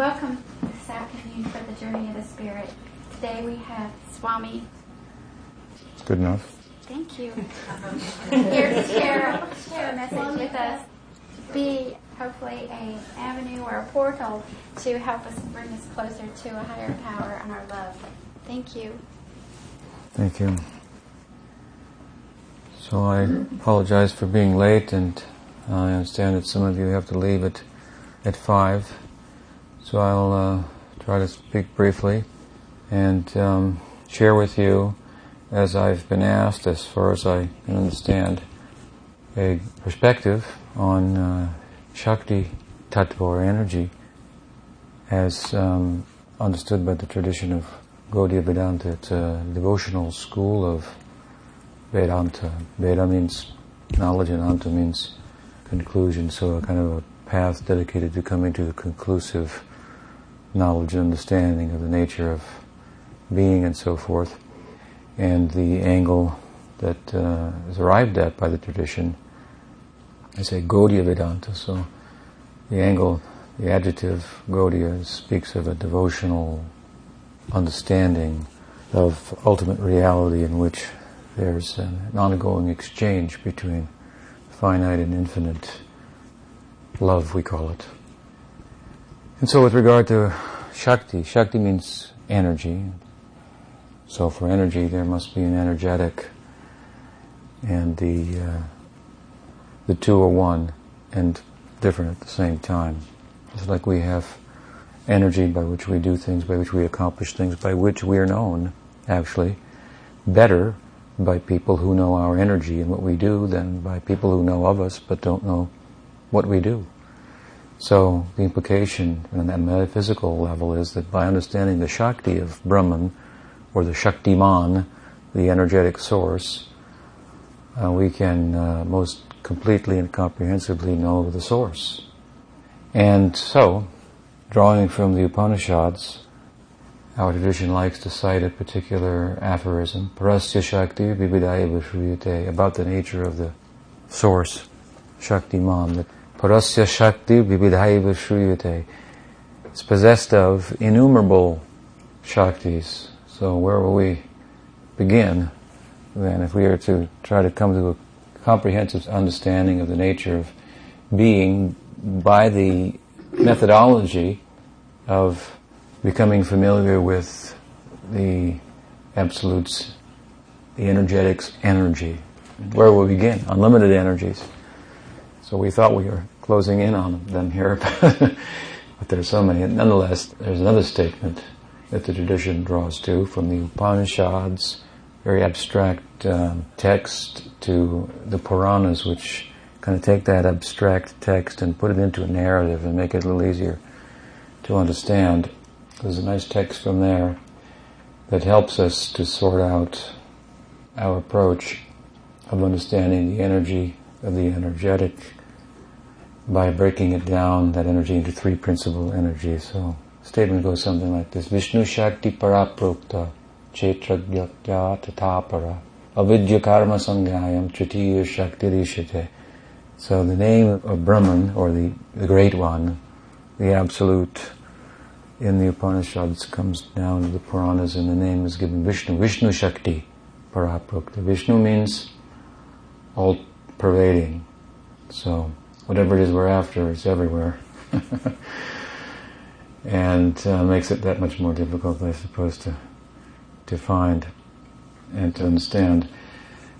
welcome this afternoon for the Journey of the Spirit. Today we have Swami. Good enough. Thank you. Here to share, share a message with us. Be hopefully a avenue or a portal to help us bring us closer to a higher power and our love. Thank you. Thank you. So I apologize for being late, and I understand that some of you have to leave at at five. So I'll uh, try to speak briefly and um, share with you, as I've been asked, as far as I can understand, a perspective on uh, Shakti Tattva or energy as um, understood by the tradition of Gaudiya Vedanta. It's a devotional school of Vedanta. Veda means knowledge and Anta means conclusion, so a kind of a path dedicated to coming to the conclusive knowledge and understanding of the nature of being and so forth. And the angle that uh, is arrived at by the tradition I say Gaudiya Vedanta, so the angle, the adjective Gaudiya speaks of a devotional understanding of ultimate reality in which there's an ongoing exchange between finite and infinite love, we call it. And so with regard to Shakti, Shakti means energy. So for energy, there must be an energetic, and the uh, the two are one and different at the same time. It's like we have energy by which we do things, by which we accomplish things, by which we are known, actually, better by people who know our energy and what we do than by people who know of us but don't know what we do. So the implication on that metaphysical level is that by understanding the Shakti of Brahman, or the Shaktiman, the energetic source, uh, we can uh, most completely and comprehensively know the source. And so, drawing from the Upanishads, our tradition likes to cite a particular aphorism, Parasya Shakti Vishriyate, about the nature of the source, Shaktiman, that Parasya Shakti Vividaya Vishriyate is possessed of innumerable Shaktis. So where will we begin then if we are to try to come to a comprehensive understanding of the nature of being by the methodology of becoming familiar with the absolutes, the energetics energy. Where will we begin? Unlimited energies. So we thought we were closing in on them here, but there's so many. Nonetheless, there's another statement that the tradition draws to from the Upanishads, very abstract um, text to the Puranas, which kind of take that abstract text and put it into a narrative and make it a little easier to understand. There's a nice text from there that helps us to sort out our approach of understanding the energy of the energetic by breaking it down, that energy into three principal energies. So, statement goes something like this: Vishnu Shakti Paraprokta Kshetragyakya Tatapara Avidya Karma Sangyayam Tritiya Shakti Rishate. So the name of Brahman, or the, the Great One, the Absolute, in the Upanishads comes down to the Puranas and the name is given Vishnu, Vishnu Shakti Paraprokta. Vishnu means all pervading. So whatever it is we're after is everywhere. and uh, makes it that much more difficult, I suppose, to to find and to understand.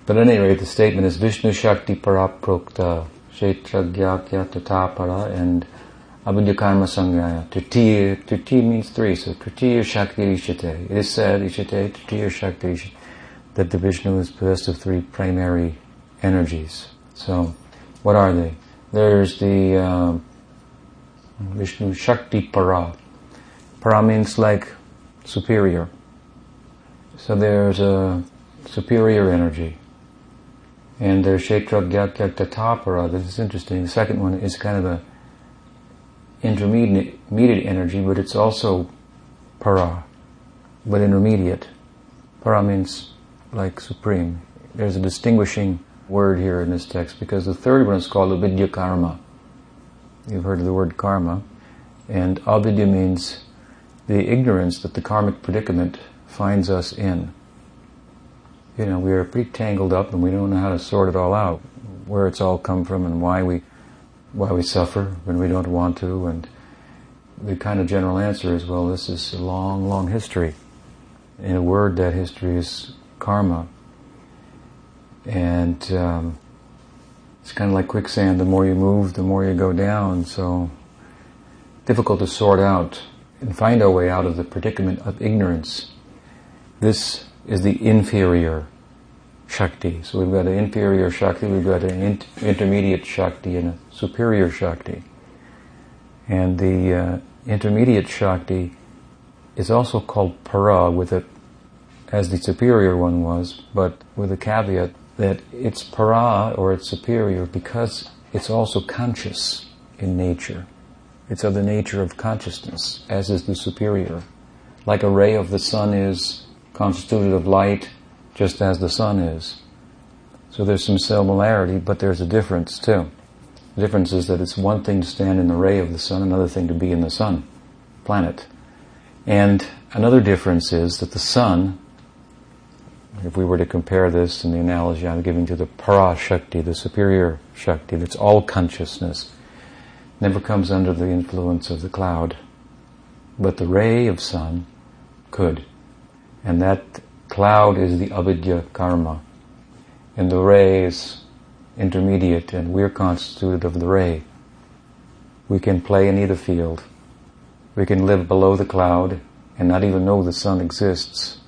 But at any rate, the statement is Vishnu Shakti Paraprokta Kshetragyakya Tatapara and Avidya Karma Sangyaya. Tritiya, Tritiya means three, so Tritiya Shakti Ishate. It is said, Ishate, Tritiya Shakti Ishate, that the Vishnu is possessed of three primary energies. So, what are they? There's the uh, Vishnu Shakti Para. Para means like superior. So there's a superior energy. And there's Kshetragyakya This is interesting. The second one is kind of a intermediate energy, but it's also para, but intermediate. Para means like supreme. There's a distinguishing word here in this text because the third one is called avidya karma. You've heard of the word karma. And avidya means the ignorance that the karmic predicament finds us in. You know, we are pretty tangled up and we don't know how to sort it all out, where it's all come from and why we, why we suffer when we don't want to. And the kind of general answer is, well, this is a long, long history. In a word, that history is karma. And um, it's kind of like quicksand. The more you move, the more you go down. So difficult to sort out and find our way out of the predicament of ignorance. This is the inferior Shakti. So we've got an inferior Shakti, we've got an in- intermediate Shakti, and a superior Shakti. And the uh, intermediate Shakti is also called Para, with it as the superior one was, but with a caveat that it's Para or it's superior because it's also conscious in nature. It's of the nature of consciousness, as is the superior. Like a ray of the sun is constituted of light, just as the sun is. So there's some similarity, but there's a difference too. The difference is that it's one thing to stand in the ray of the sun, another thing to be in the sun, planet. And another difference is that the sun, if we were to compare this in the analogy I'm giving to the para shakti, the superior shakti, that's all consciousness, never comes under the influence of the cloud. But the ray of sun could. And that cloud is the avidya karma. And the ray is intermediate, and we're constituted of the ray. We can play in either field. We can live below the cloud and not even know the sun exists.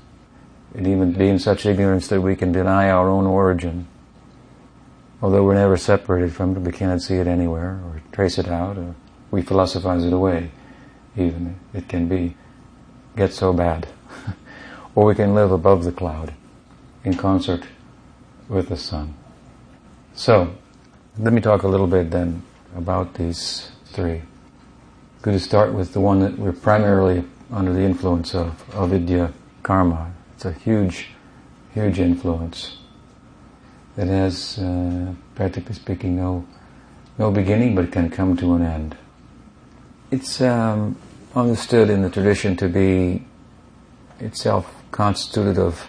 And even be in such ignorance that we can deny our own origin although we're never separated from it, we cannot see it anywhere or trace it out, or we philosophize it away, even. It can be, get so bad. or we can live above the cloud in concert with the sun. So, let me talk a little bit then about these three. Good to start with the one that we're primarily under the influence of, avidya karma. It's a huge, huge influence that has, uh, practically speaking, no no beginning, but can come to an end. It's um, understood in the tradition to be itself constituted of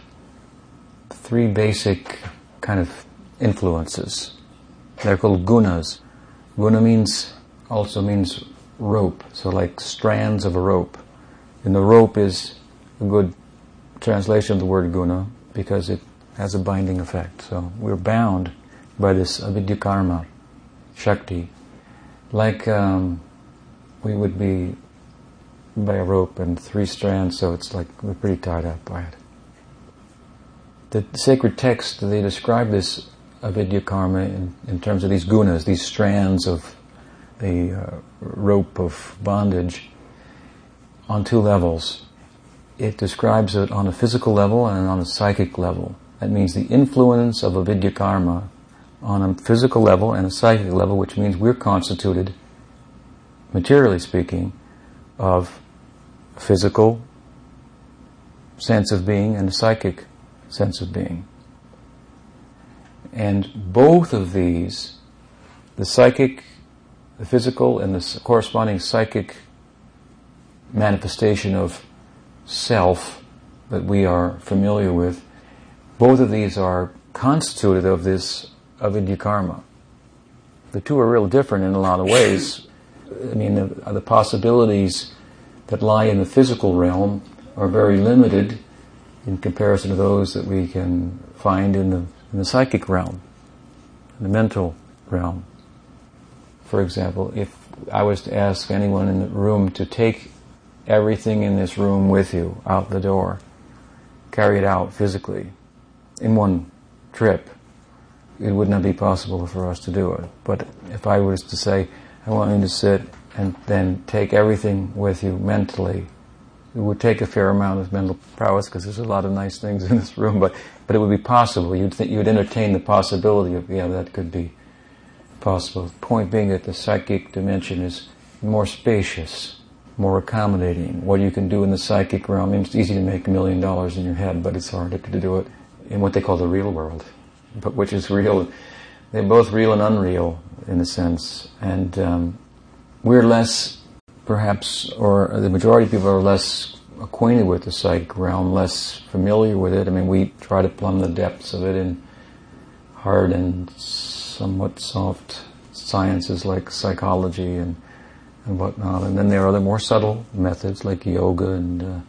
three basic kind of influences. They're called gunas. Guna means also means rope, so like strands of a rope. And the rope is a good translation of the word guna because it has a binding effect. So we're bound by this avidya karma, shakti, like um, we would be by a rope and three strands, so it's like we're pretty tied up by it. The sacred text, they describe this avidya karma in, in terms of these gunas, these strands of the uh, rope of bondage, on two levels. It describes it on a physical level and on a psychic level. That means the influence of avidya karma on a physical level and a psychic level, which means we're constituted, materially speaking, of physical sense of being and a psychic sense of being. And both of these, the psychic, the physical, and the corresponding psychic manifestation of self that we are familiar with, both of these are constituted of this avidya karma. The two are real different in a lot of ways. I mean, the, the possibilities that lie in the physical realm are very limited in comparison to those that we can find in the, in the psychic realm, the mental realm. For example, if I was to ask anyone in the room to take everything in this room with you out the door, carry it out physically, in one trip, it would not be possible for us to do it. But if I was to say, I want you to sit and then take everything with you mentally, it would take a fair amount of mental prowess because there's a lot of nice things in this room, but, but it would be possible. You'd, th- you'd entertain the possibility of, yeah, that could be possible. Point being that the psychic dimension is more spacious, more accommodating. What you can do in the psychic realm, it's easy to make a million dollars in your head, but it's harder to do it in what they call the real world, but which is real. They're both real and unreal in a sense, and um, we're less perhaps, or the majority of people are less acquainted with the psychic realm, less familiar with it. I mean, we try to plumb the depths of it in hard and somewhat soft sciences like psychology and, and whatnot. And then there are other more subtle methods like yoga and uh,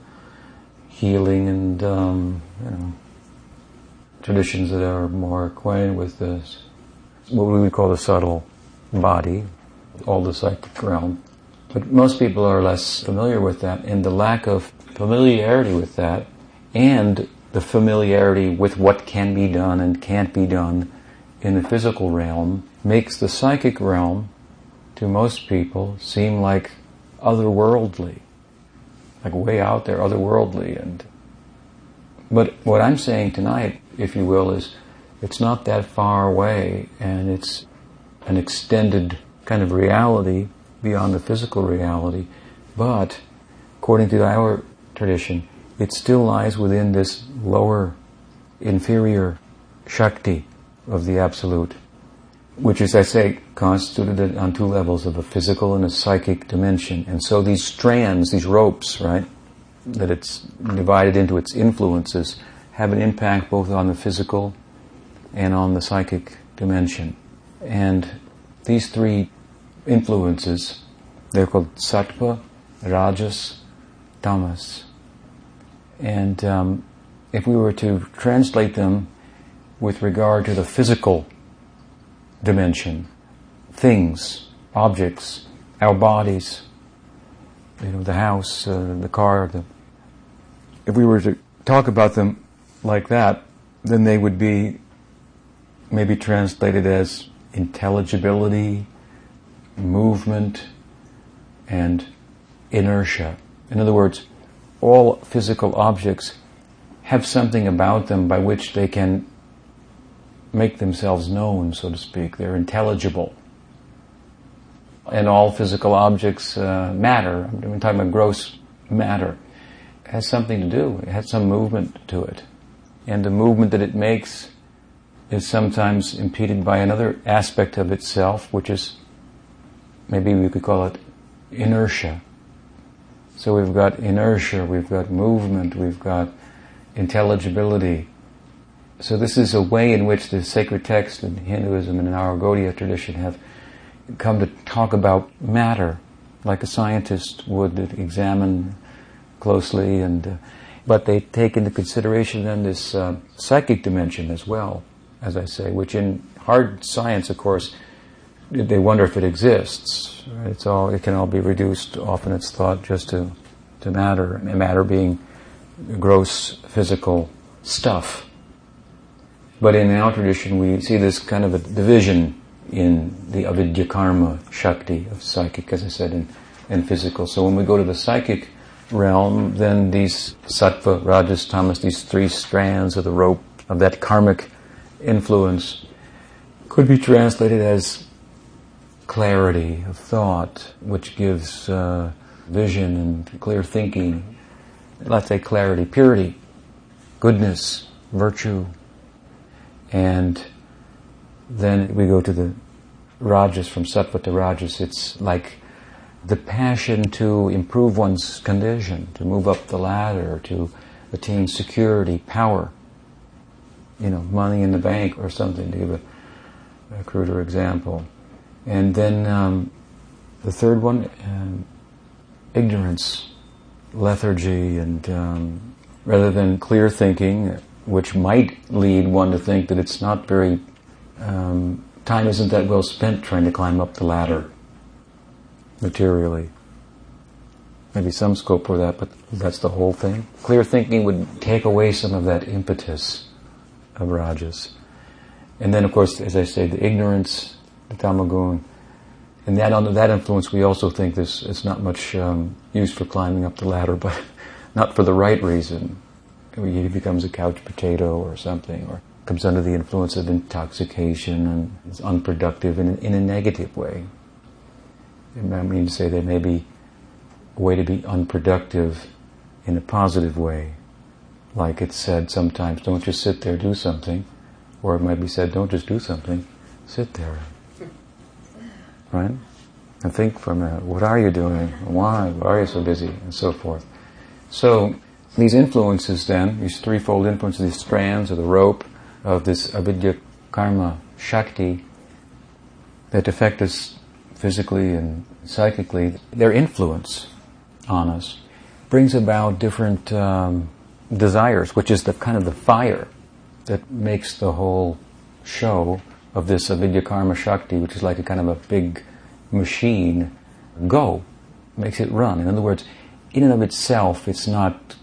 healing and um, you know, traditions that are more acquainted with this, what we would call the subtle body, all the psychic realm. But most people are less familiar with that, and the lack of familiarity with that, and the familiarity with what can be done and can't be done in the physical realm makes the psychic realm, to most people, seem like otherworldly, like way out there, otherworldly. And but what I'm saying tonight, if you will, is it's not that far away, and it's an extended kind of reality beyond the physical reality. But according to our tradition, it still lies within this lower, inferior Shakti of the Absolute, which as I say, constituted on two levels of a physical and a psychic dimension. And so these strands, these ropes, right, that it's divided into its influences, have an impact both on the physical and on the psychic dimension. And these three influences, they're called sattva, rajas, tamas. And um, if we were to translate them with regard to the physical dimension, things, objects, our bodies, you know, the house, uh, the car, the, if we were to talk about them like that, then they would be maybe translated as intelligibility, movement, and inertia. In other words, all physical objects have something about them by which they can make themselves known, so to speak. They're intelligible. And all physical objects uh, matter. I'm talking about gross matter. Has something to do. It has some movement to it. And the movement that it makes is sometimes impeded by another aspect of itself, which is maybe we could call it inertia. So we've got inertia, we've got movement, we've got intelligibility. So this is a way in which the sacred text in Hinduism and in our Gaudiya tradition have come to talk about matter, like a scientist would examine closely, and uh, but they take into consideration then this uh, psychic dimension as well, as I say, which in hard science, of course, they wonder if it exists. It's all it can all be reduced. Often it's thought just to to matter, matter being gross physical stuff. But in our tradition, we see this kind of a division in the avidya karma shakti of psychic, as I said, and, and physical. So when we go to the psychic realm, then these sattva, rajas, tamas, these three strands of the rope of that karmic influence could be translated as clarity of thought, which gives uh, vision and clear thinking. Let's say clarity, purity, goodness, virtue. And then we go to the rajas, from sattva to rajas. It's like the passion to improve one's condition, to move up the ladder, to attain security, power, you know, money in the bank or something, to give a, a cruder example. And then um, the third one, um, ignorance, lethargy, and um, rather than clear thinking, which might lead one to think that it's not very, um, time isn't that well spent trying to climb up the ladder materially. Maybe some scope for that, but that's the whole thing. Clear thinking would take away some of that impetus of rajas. And then, of course, as I say, the ignorance, the tamagun, and that under that influence, we also think this it's not much um, use for climbing up the ladder, but not for the right reason. He becomes a couch potato or something, or comes under the influence of intoxication and is unproductive in, in a negative way. I mean to say there may be a way to be unproductive in a positive way. Like it's said sometimes, don't just sit there, do something. Or it might be said, don't just do something, sit there. Right? and think for a minute, what are you doing? Why? Why are you so busy? And so forth. So these influences then, these threefold influences, these strands or the rope of this avidya karma shakti that affect us physically and psychically, their influence on us brings about different um, desires, which is the kind of the fire that makes the whole show of this avidya karma shakti, which is like a kind of a big machine, go, makes it run. In other words, in and of itself, it's not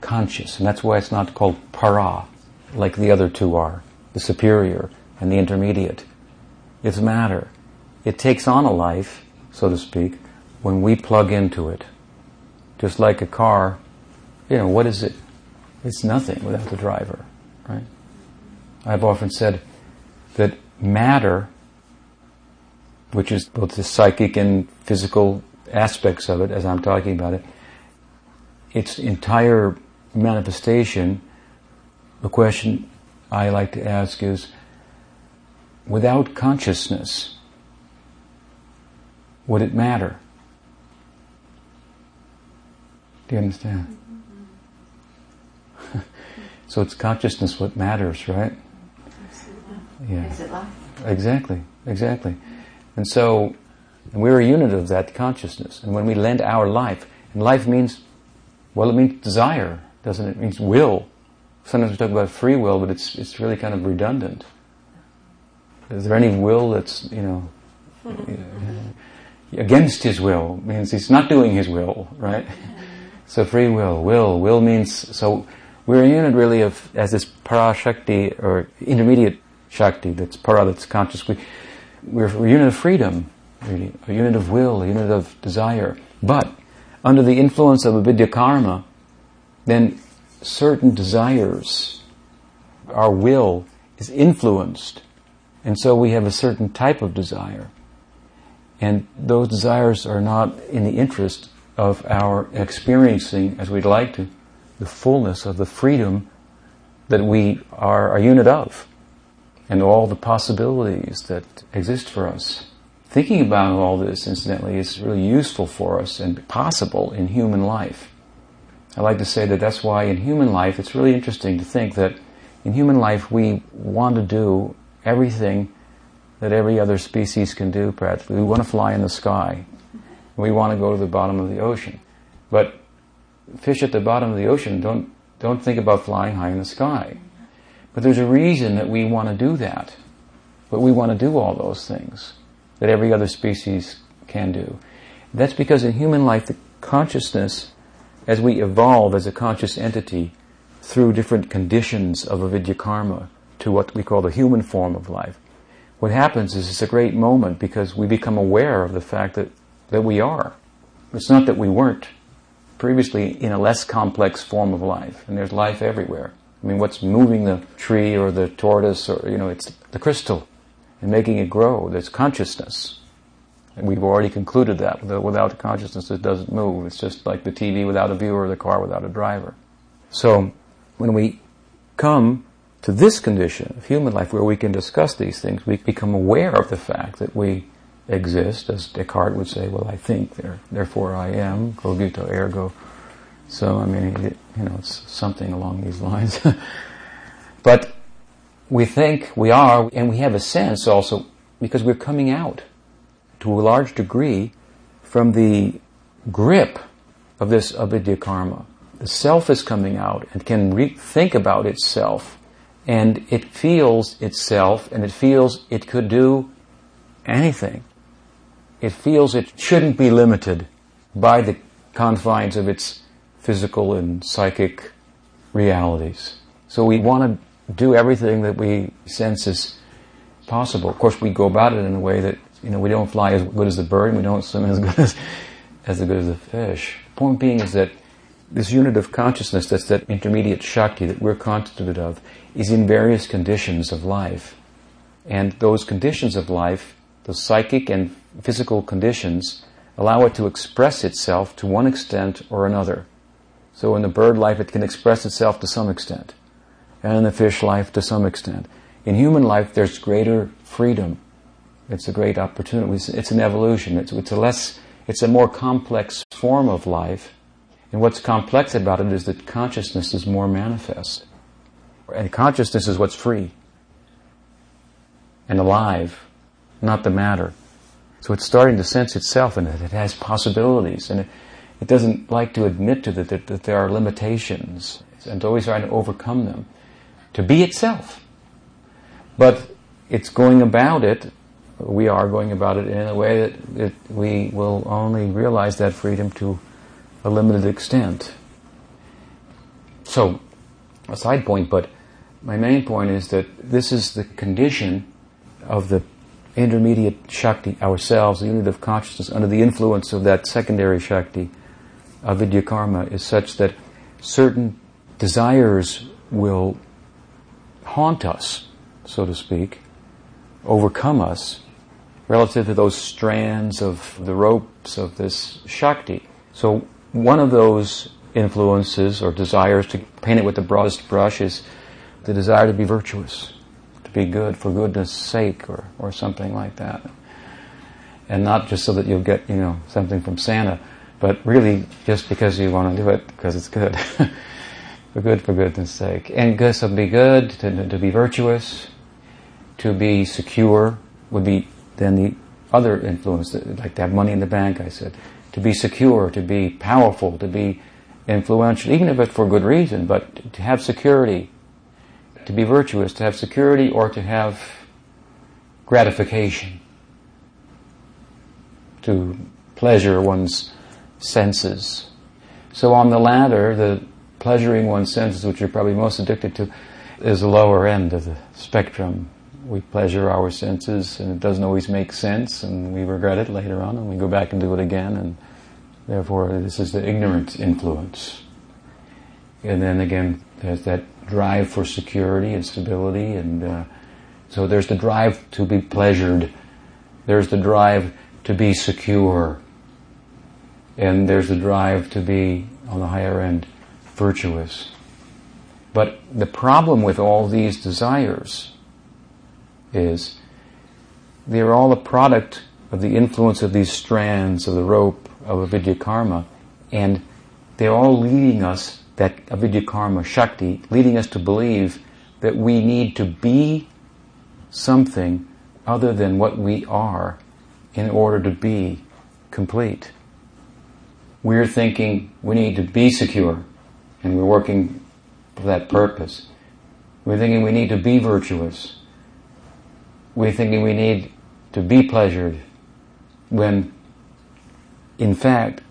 conscious, and that's why it's not called para, like the other two are, the superior and the intermediate. It's matter. It takes on a life, so to speak, when we plug into it. Just like a car, you know, what is it? It's nothing without the driver, right? I've often said that matter, which is both the psychic and physical aspects of it, as I'm talking about it, its entire manifestation, the question I like to ask is without consciousness, would it matter? Do you understand? so it's consciousness what matters, right? Yeah. Is it life? Exactly, exactly. And so we're a unit of that consciousness. And when we lend our life, and life means, well, it means desire, doesn't it? It means will. Sometimes we talk about free will, but it's, it's really kind of redundant. Is there any will that's, you know, against his will? means he's not doing his will, right? So free will, will, will means, so we're a unit really of, as this parashakti, or intermediate shakti, that's para, that's conscious. We, we're a unit of freedom, really, a unit of will, a unit of desire. But under the influence of avidya karma, then certain desires, our will is influenced and so we have a certain type of desire. And those desires are not in the interest of our experiencing, as we'd like to, the fullness of the freedom that we are a unit of and all the possibilities that exist for us. Thinking about all this, incidentally, is really useful for us and possible in human life. I like to say that that's why in human life it's really interesting to think that in human life we want to do everything that every other species can do practically. We want to fly in the sky. We want to go to the bottom of the ocean. But fish at the bottom of the ocean don't, don't think about flying high in the sky. But there's a reason that we want to do that. But we want to do all those things that every other species can do. That's because in human life, the consciousness, as we evolve as a conscious entity through different conditions of avidya karma, to what we call the human form of life. What happens is it's a great moment because we become aware of the fact that, that we are. It's not that we weren't previously in a less complex form of life, and there's life everywhere. I mean, what's moving the tree or the tortoise or, you know, it's the crystal and making it grow. There's consciousness. We've already concluded that. Without consciousness, it doesn't move. It's just like the TV without a viewer, the car without a driver. So, when we come to this condition of human life where we can discuss these things, we become aware of the fact that we exist, as Descartes would say, well, I think, there, therefore I am, cogito ergo. So, I mean, it, you know, it's something along these lines. but we think we are, and we have a sense also, because we're coming out to a large degree from the grip of this avidya karma. The self is coming out and can re- think about itself and it feels itself and it feels it could do anything. It feels it shouldn't be limited by the confines of its physical and psychic realities. So we want to do everything that we sense is possible. Of course, we go about it in a way that, you know, we don't fly as good as the bird we don't swim as good as, as good as the fish. Point being is that this unit of consciousness, that's that intermediate Shakti that we're constituted of, is in various conditions of life. And those conditions of life, the psychic and physical conditions, allow it to express itself to one extent or another. So in the bird life, it can express itself to some extent. And in the fish life, to some extent. In human life, there's greater freedom It's a great opportunity. It's an evolution. It's, it's a less, it's a more complex form of life. And what's complex about it is that consciousness is more manifest. And consciousness is what's free and alive, not the matter. So it's starting to sense itself and it has possibilities. And it, it doesn't like to admit to that, that, that there are limitations and it's always trying to overcome them. To be itself. But it's going about it, we are going about it in a way that, that we will only realize that freedom to a limited extent. So, a side point, but my main point is that this is the condition of the intermediate Shakti, ourselves, the unit of consciousness, under the influence of that secondary Shakti, avidya karma, is such that certain desires will haunt us, so to speak, overcome us, relative to those strands of the ropes of this Shakti. So one of those influences or desires, to paint it with the broadest brush, is the desire to be virtuous to be good for goodness sake or, or something like that. And not just so that you'll get, you know, something from Santa, but really just because you want to do it because it's good. for good for goodness sake. And good, so be good, to, to be virtuous, to be secure would be then the other influence, like to have money in the bank, I said. To be secure, to be powerful, to be influential, even if it's for good reason, but to have security, to be virtuous, to have security, or to have gratification, to pleasure one's senses. So on the latter, the pleasuring one's senses, which you're probably most addicted to, is the lower end of the spectrum. We pleasure our senses, and it doesn't always make sense, and we regret it later on, and we go back and do it again, and therefore this is the ignorant influence. And then again, there's that drive for security and stability, and uh, so there's the drive to be pleasured, there's the drive to be secure, and there's the drive to be on the higher end virtuous. But the problem with all these desires is they're all a product of the influence of these strands of the rope of avidya karma, and they're all leading us that avidya karma shakti, leading us to believe that we need to be something other than what we are in order to be complete. We're thinking we need to be secure, and we're working for that purpose. We're thinking we need to be virtuous. We're thinking we need to be pleasured, when in fact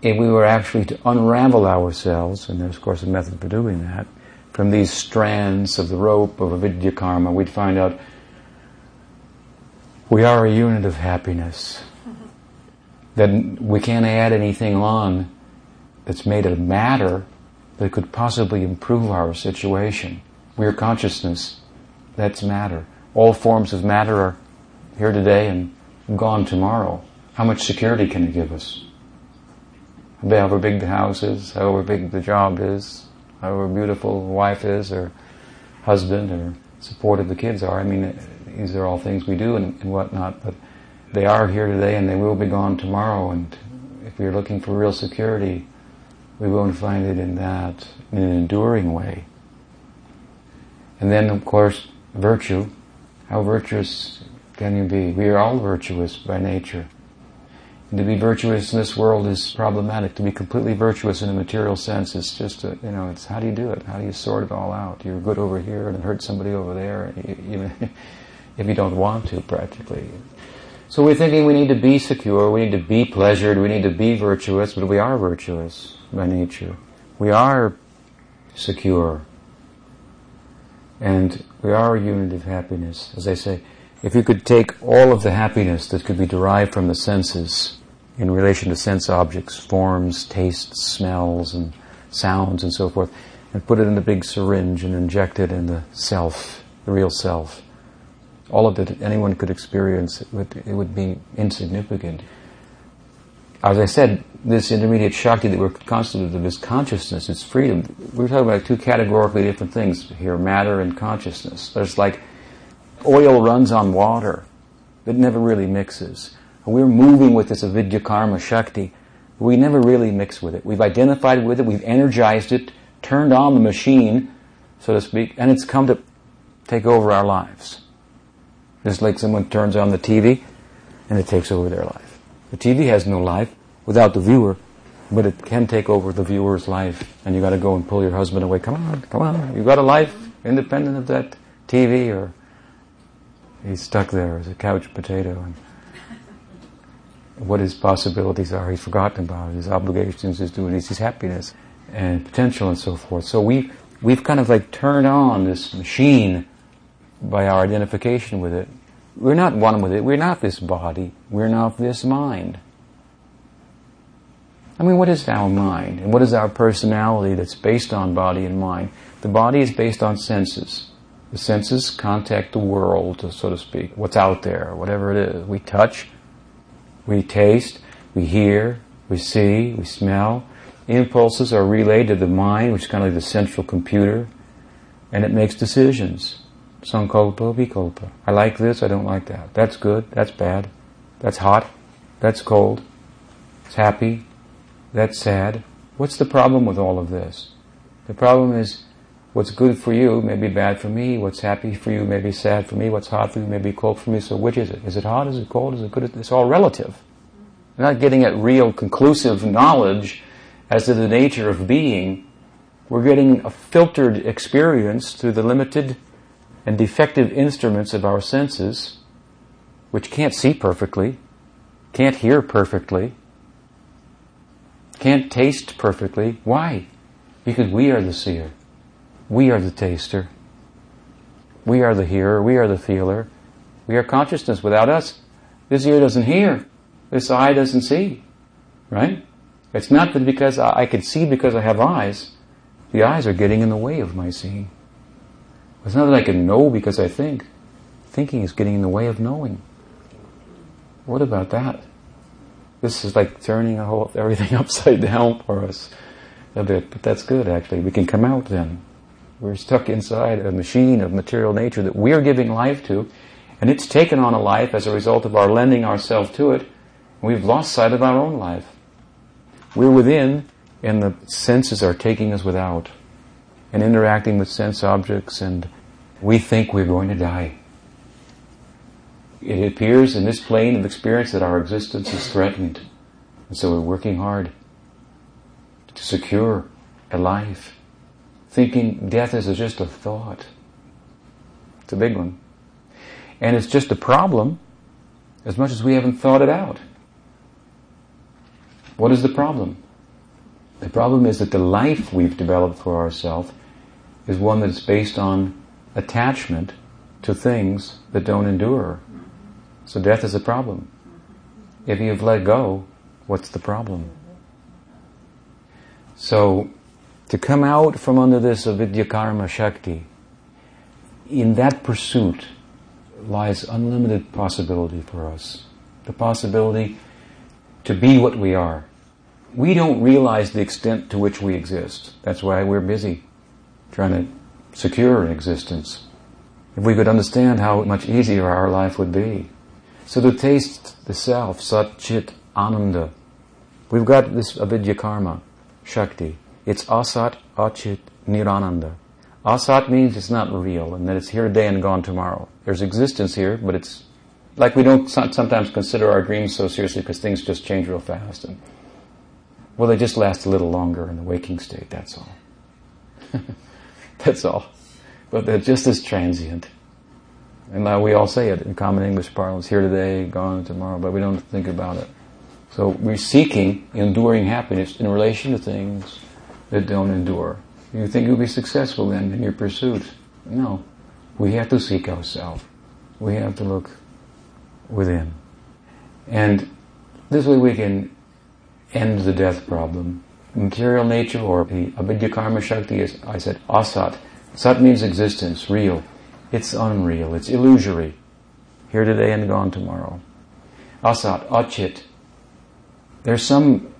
if we were actually to unravel ourselves, and there's of course a method for doing that, from these strands of the rope of avidya karma, we'd find out we are a unit of happiness. Mm-hmm. That we can't add anything on that's made of matter that could possibly improve our situation. We are consciousness. That's matter. All forms of matter are here today and gone tomorrow. How much security can it give us? however big the house is, however big the job is, however beautiful the wife is, or husband, or supportive the kids are. I mean, these are all things we do and, and whatnot, but they are here today and they will be gone tomorrow. And if we're looking for real security, we won't find it in that, in an enduring way. And then, of course, virtue. How virtuous can you be? We are all virtuous by nature. And to be virtuous in this world is problematic. To be completely virtuous in a material sense is just, a, you know, it's how do you do it? How do you sort it all out? You're good over here and hurt somebody over there, even if you don't want to, practically. So we're thinking we need to be secure, we need to be pleasured, we need to be virtuous, but we are virtuous by nature. We are secure. And we are a unit of happiness. As I say, if you could take all of the happiness that could be derived from the senses in relation to sense objects, forms, tastes, smells, and sounds, and so forth, and put it in a big syringe and inject it in the self, the real self. All of it anyone could experience, it would, it would be insignificant. As I said, this intermediate Shakti that we're constituted of is consciousness, it's freedom. We're talking about two categorically different things here, matter and consciousness. There's like oil runs on water. that never really mixes. We're moving with this avidya karma shakti. We never really mix with it. We've identified with it, we've energized it, turned on the machine, so to speak, and it's come to take over our lives. Just like someone turns on the TV and it takes over their life. The TV has no life without the viewer, but it can take over the viewer's life. And you got to go and pull your husband away. Come on, come on. You've got a life independent of that TV, or he's stuck there as a couch potato. And what his possibilities are, he's forgotten about his obligations, his duties, his happiness, and potential, and so forth. So we we've kind of like turned on this machine by our identification with it. We're not one with it. We're not this body. We're not this mind. I mean, what is our mind? And what is our personality that's based on body and mind? The body is based on senses. The senses contact the world, so to speak, what's out there, whatever it is. We touch, we taste, we hear, we see, we smell. Impulses are relayed to the mind, which is kind of like the central computer, and it makes decisions. Sankalpa, vikalpa. I like this, I don't like that. That's good, that's bad. That's hot, that's cold. It's happy, that's sad. What's the problem with all of this? The problem is what's good for you may be bad for me, what's happy for you may be sad for me, what's hot for you may be cold for me, so which is it? Is it hot, is it cold, is it good? It's all relative. You're not getting at real conclusive knowledge as to the nature of being. We're getting a filtered experience through the limited and defective instruments of our senses, which can't see perfectly, can't hear perfectly, can't taste perfectly. Why? Because we are the seer. We are the taster. We are the hearer. We are the feeler. We are consciousness. Without us, this ear doesn't hear. This eye doesn't see. Right? It's not that because I can see because I have eyes. The eyes are getting in the way of my seeing. It's not that I can know because I think. Thinking is getting in the way of knowing. What about that? This is like turning whole, everything upside down for us a bit, but that's good actually. We can come out then. We're stuck inside a machine of material nature that we're giving life to, and it's taken on a life as a result of our lending ourselves to it. We've lost sight of our own life. We're within, and the senses are taking us without and interacting with sense objects, and we think we're going to die. It appears in this plane of experience that our existence is threatened, and so we're working hard to secure a life, thinking death is just a thought. It's a big one. And it's just a problem as much as we haven't thought it out. What is the problem? The problem is that the life we've developed for ourselves is one that's based on attachment to things that don't endure. So death is a problem. If you've let go, what's the problem? So, to come out from under this avidya karma shakti, in that pursuit lies unlimited possibility for us. The possibility to be what we are. We don't realize the extent to which we exist. That's why we're busy trying to secure an existence. If we could understand how much easier our life would be. So to taste the self, Sat Chit Ananda, we've got this avidya karma, Shakti. It's Asat Achit Nirananda. Asat means it's not real and that it's here today and gone tomorrow. There's existence here, but it's like we don't sometimes consider our dreams so seriously because things just change real fast. And, well, they just last a little longer in the waking state, that's all. That's all. But they're just as transient. And now we all say it in common English parlance, here today, gone tomorrow, but we don't think about it. So we're seeking enduring happiness in relation to things that don't endure. You think you'll be successful then in your pursuit? No. We have to seek ourselves. We have to look within. And this way we can end the death problem material nature or the avidya karma shakti is, I said, asat. Sat means existence, real. It's unreal, it's illusory. Here today and gone tomorrow. Asat, achit. There's some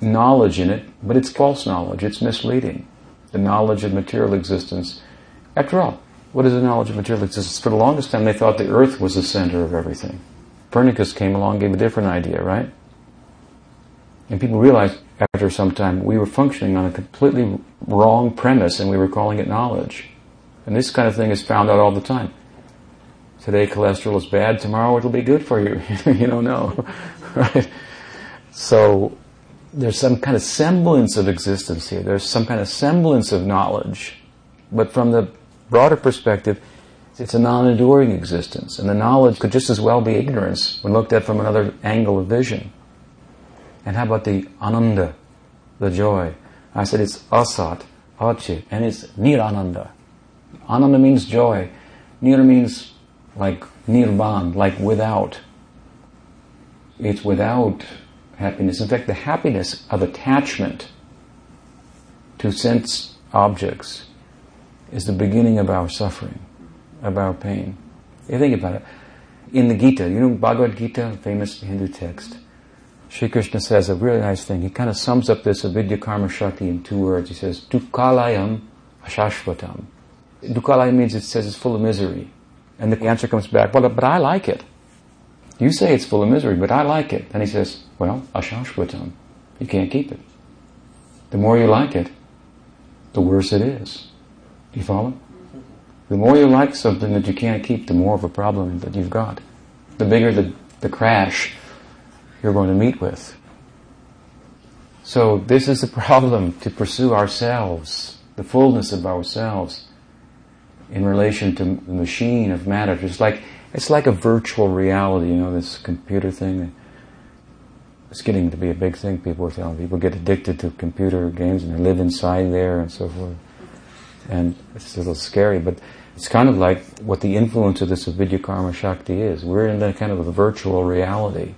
knowledge in it, but it's false knowledge, it's misleading. The knowledge of material existence. After all, What is the knowledge of material existence? For the longest time, they thought the earth was the center of everything. Copernicus came along, gave a different idea, right? And people realized after some time we were functioning on a completely wrong premise and we were calling it knowledge. And this kind of thing is found out all the time. Today cholesterol is bad, tomorrow it'll be good for you. you don't know. right? So there's some kind of semblance of existence here. There's some kind of semblance of knowledge. But from the broader perspective, it's a non-enduring existence. And the knowledge could just as well be ignorance when looked at from another angle of vision. And how about the ananda, the joy? I said it's asat, achit, and it's nirananda. Ananda means joy. Nir means like nirvan, like without. It's without happiness. In fact, the happiness of attachment to sense objects is the beginning of our suffering, of our pain. You think about it. In the Gita, you know Bhagavad Gita, famous Hindu text, Sri Krishna says a really nice thing. He kind of sums up this avidya karma shakti in two words. He says, Dukkalayam ashashvatam. Dukkalayam means it says it's full of misery. And the answer comes back, well, but I like it. You say it's full of misery, but I like it. And he says, well, ashashvatam. You can't keep it. The more you like it, the worse it is. Do you follow? The more you like something that you can't keep, the more of a problem that you've got. The bigger the, the crash you're going to meet with. So this is the problem to pursue ourselves, the fullness of ourselves in relation to the machine of matter. It's like it's like a virtual reality, you know, this computer thing. It's getting to be a big thing. People are telling people get addicted to computer games and they live inside there and so forth. And it's a little scary, but it's kind of like what the influence of this avidya karma shakti is. We're in that kind of a virtual reality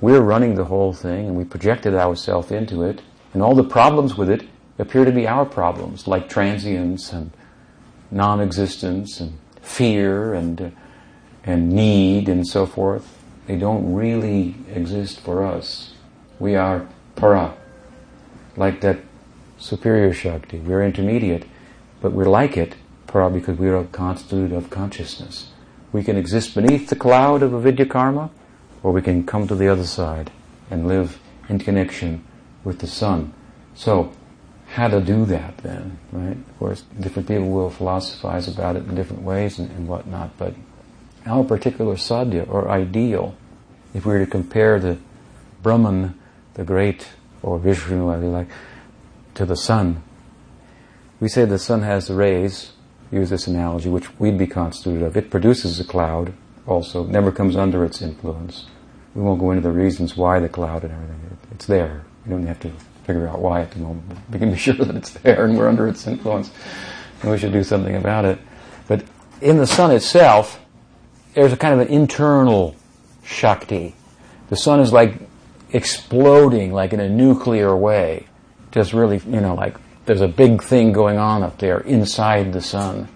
we're running the whole thing and we projected ourselves into it, and all the problems with it appear to be our problems, like transience and non existence and fear and, uh, and need and so forth. They don't really exist for us. We are para, like that superior Shakti. We're intermediate, but we're like it, para, because we are a constituted of consciousness. We can exist beneath the cloud of avidya karma, or we can come to the other side and live in connection with the sun. So, how to do that then, right? Of course, different people will philosophize about it in different ways and, and whatnot, but our particular sadhya or ideal, if we were to compare the Brahman, the great, or Vishnu, I like, to the sun, we say the sun has rays, use this analogy, which we'd be constituted of. It produces a cloud, also never comes under its influence. We won't go into the reasons why the cloud and everything. It's there. We don't have to figure out why at the moment. We can be sure that it's there and we're under its influence and we should do something about it. But in the sun itself, there's a kind of an internal Shakti. The sun is like exploding like in a nuclear way. Just really, you know, like there's a big thing going on up there inside the sun.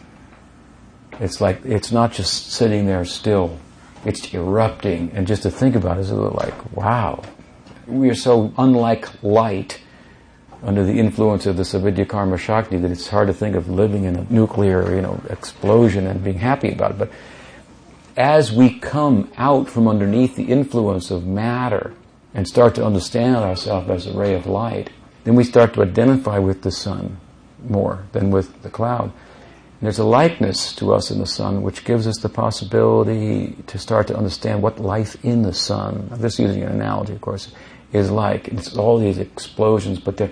It's like, it's not just sitting there still. It's erupting. And just to think about it is like, wow. We are so unlike light under the influence of the Savidya Karma Shakti that it's hard to think of living in a nuclear, you know, explosion and being happy about it. But as we come out from underneath the influence of matter and start to understand ourselves as a ray of light, then we start to identify with the sun more than with the cloud there's a likeness to us in the sun which gives us the possibility to start to understand what life in the sun, I'm just using an analogy, of course, is like. It's all these explosions, but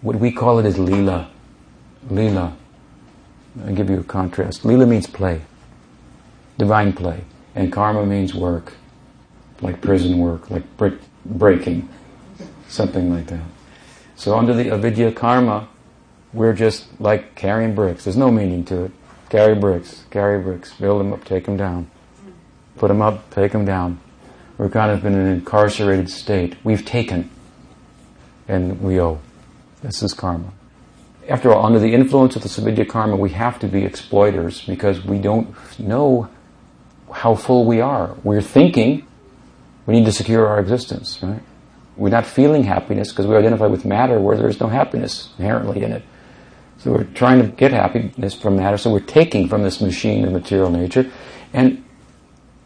what we call it is lila. Lila. I'll give you a contrast. Lila means play, divine play, and karma means work, like prison work, like brick breaking, something like that. So under the avidya karma, we're just like carrying bricks. There's no meaning to it. Carry bricks, carry bricks, build them up, take them down. Put them up, take them down. We're kind of in an incarcerated state. We've taken, and we owe. This is karma. After all, under the influence of the Savidya karma, we have to be exploiters because we don't know how full we are. We're thinking we need to secure our existence, right? We're not feeling happiness because we identify with matter where there is no happiness inherently in it. So we're trying to get happiness from matter, so we're taking from this machine of material nature, and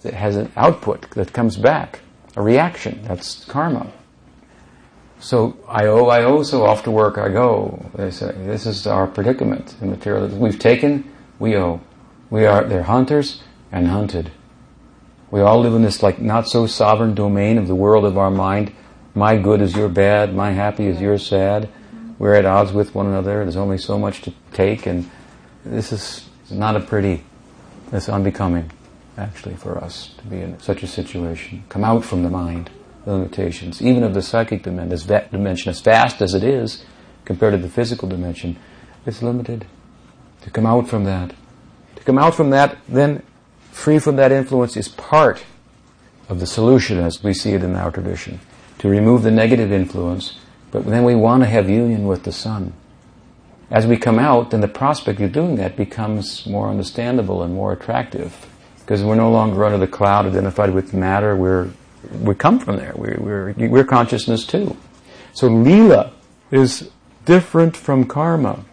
it has an output that comes back, a reaction. That's karma. So I owe, I owe, so off to work I go. They say this is our predicament in materialism. We've taken, we owe. We are they're hunters and hunted. We all live in this like not so sovereign domain of the world of our mind. My good is your bad, my happy is your sad. We're at odds with one another. There's only so much to take, and this is not a pretty, it's unbecoming, actually, for us to be in such a situation. Come out from the mind, the limitations, even of the psychic dimension, as vast as it is compared to the physical dimension, it's limited. To come out from that. To come out from that, then free from that influence is part of the solution as we see it in our tradition. To remove the negative influence but then we want to have union with the sun. As we come out, then the prospect of doing that becomes more understandable and more attractive. Because we're no longer under the cloud identified with matter, we're, we come from there. We're, we're, we're consciousness too. So lila is different from karma.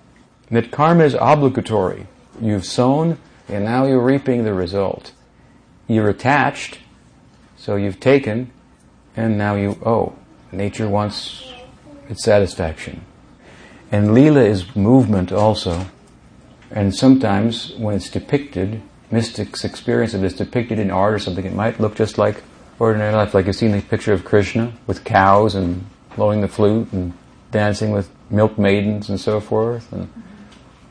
That karma is obligatory. You've sown, and now you're reaping the result. You're attached, so you've taken, and now you owe. Nature wants it's satisfaction. And Leela is movement also. And sometimes when it's depicted, mystics experience it is depicted in art or something, it might look just like ordinary life. Like you've seen the picture of Krishna with cows and blowing the flute and dancing with milk maidens and so forth. And,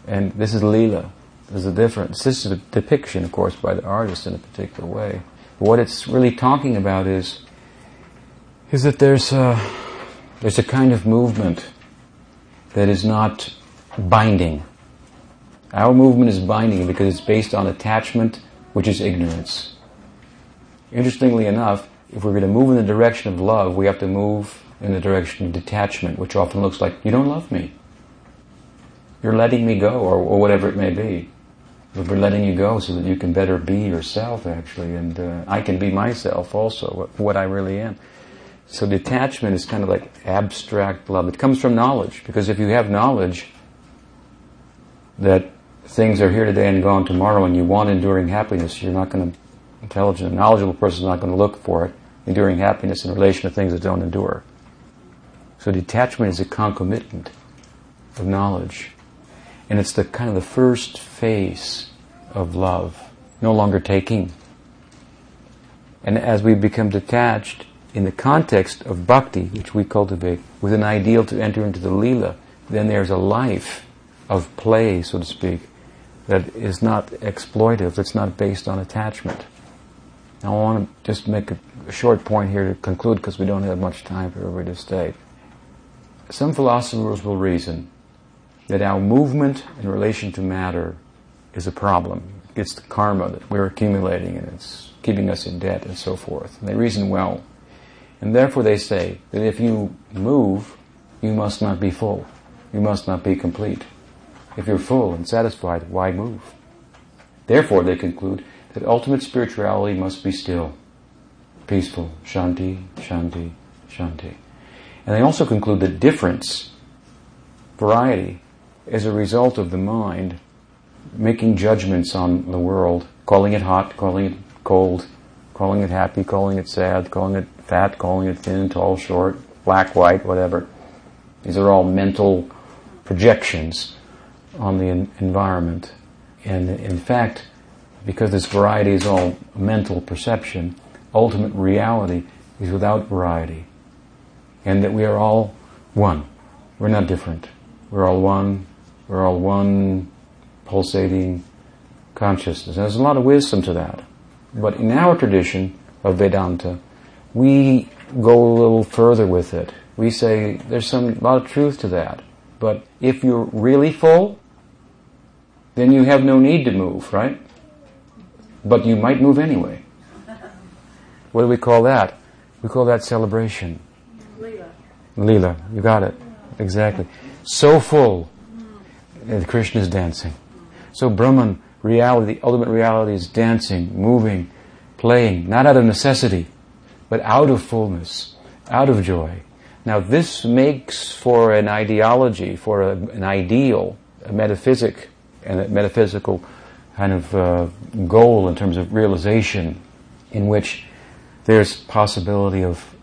and this is Leela. There's a difference. This is a depiction, of course, by the artist in a particular way. what it's really talking about is, is that there's a, there's a kind of movement that is not binding. Our movement is binding because it's based on attachment, which is ignorance. Interestingly enough, if we're going to move in the direction of love, we have to move in the direction of detachment, which often looks like, you don't love me. You're letting me go, or, or whatever it may be. But we're letting you go so that you can better be yourself, actually, and uh, I can be myself also, what, what I really am. So detachment is kind of like abstract love. It comes from knowledge, because if you have knowledge that things are here today and gone tomorrow, and you want enduring happiness, you're not going to, intelligent, knowledgeable person is not going to look for it, enduring happiness in relation to things that don't endure. So detachment is a concomitant of knowledge. And it's the kind of the first phase of love, no longer taking. And as we become detached, in the context of bhakti, which we cultivate, with an ideal to enter into the lila, then there's a life of play, so to speak, that is not exploitive, that's not based on attachment. Now, I want to just make a, a short point here to conclude because we don't have much time for everybody to stay. Some philosophers will reason that our movement in relation to matter is a problem. It's the karma that we're accumulating and it's keeping us in debt and so forth. And they reason well. And therefore they say that if you move, you must not be full. You must not be complete. If you're full and satisfied, why move? Therefore they conclude that ultimate spirituality must be still, peaceful, shanti, shanti, shanti. And they also conclude that difference, variety, is a result of the mind making judgments on the world, calling it hot, calling it cold, calling it happy, calling it sad, calling it fat, calling it thin, tall, short, black, white, whatever. These are all mental projections on the environment. And in fact, because this variety is all mental perception, ultimate reality is without variety. And that we are all one. We're not different. We're all one. We're all one pulsating consciousness. There's a lot of wisdom to that. But in our tradition of Vedanta, we go a little further with it. We say there's some a lot of truth to that. But if you're really full, then you have no need to move, right? But you might move anyway. What do we call that? We call that celebration. Leela. Leela, you got it. Exactly. So full. Mm. And Krishna is dancing. So Brahman, reality, ultimate reality is dancing, moving, playing, not out of necessity, but out of fullness, out of joy. Now, this makes for an ideology, for a, an ideal, a metaphysic and a metaphysical kind of uh, goal in terms of realization in which there's possibility of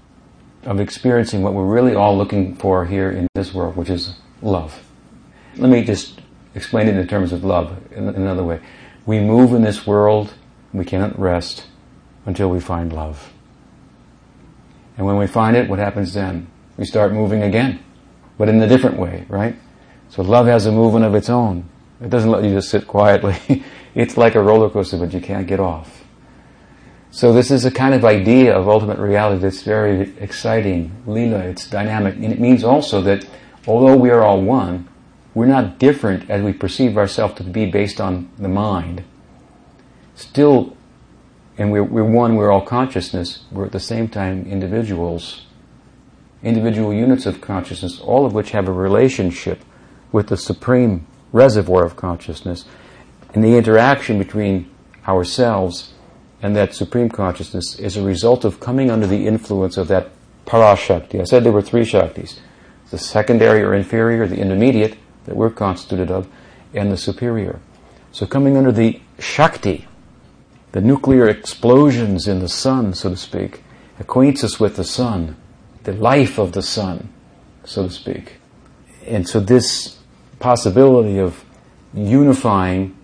of experiencing what we're really all looking for here in this world, which is love. Let me just explain it in terms of love in another way. We move in this world, we cannot rest until we find love. And when we find it, what happens then? We start moving again, but in a different way, right? So love has a movement of its own. It doesn't let you just sit quietly. it's like a roller coaster, but you can't get off. So this is a kind of idea of ultimate reality that's very exciting. Lila, it's dynamic. And it means also that although we are all one, we're not different as we perceive ourselves to be based on the mind. Still, and we're, we're one, we're all consciousness, we're at the same time individuals, individual units of consciousness, all of which have a relationship with the supreme reservoir of consciousness. And the interaction between ourselves and that supreme consciousness is a result of coming under the influence of that parashakti. I said there were three shaktis the secondary or inferior, the intermediate, that we're constituted of, and the superior. So coming under the Shakti, the nuclear explosions in the sun, so to speak, acquaints us with the sun, the life of the sun, so to speak. And so this possibility of unifying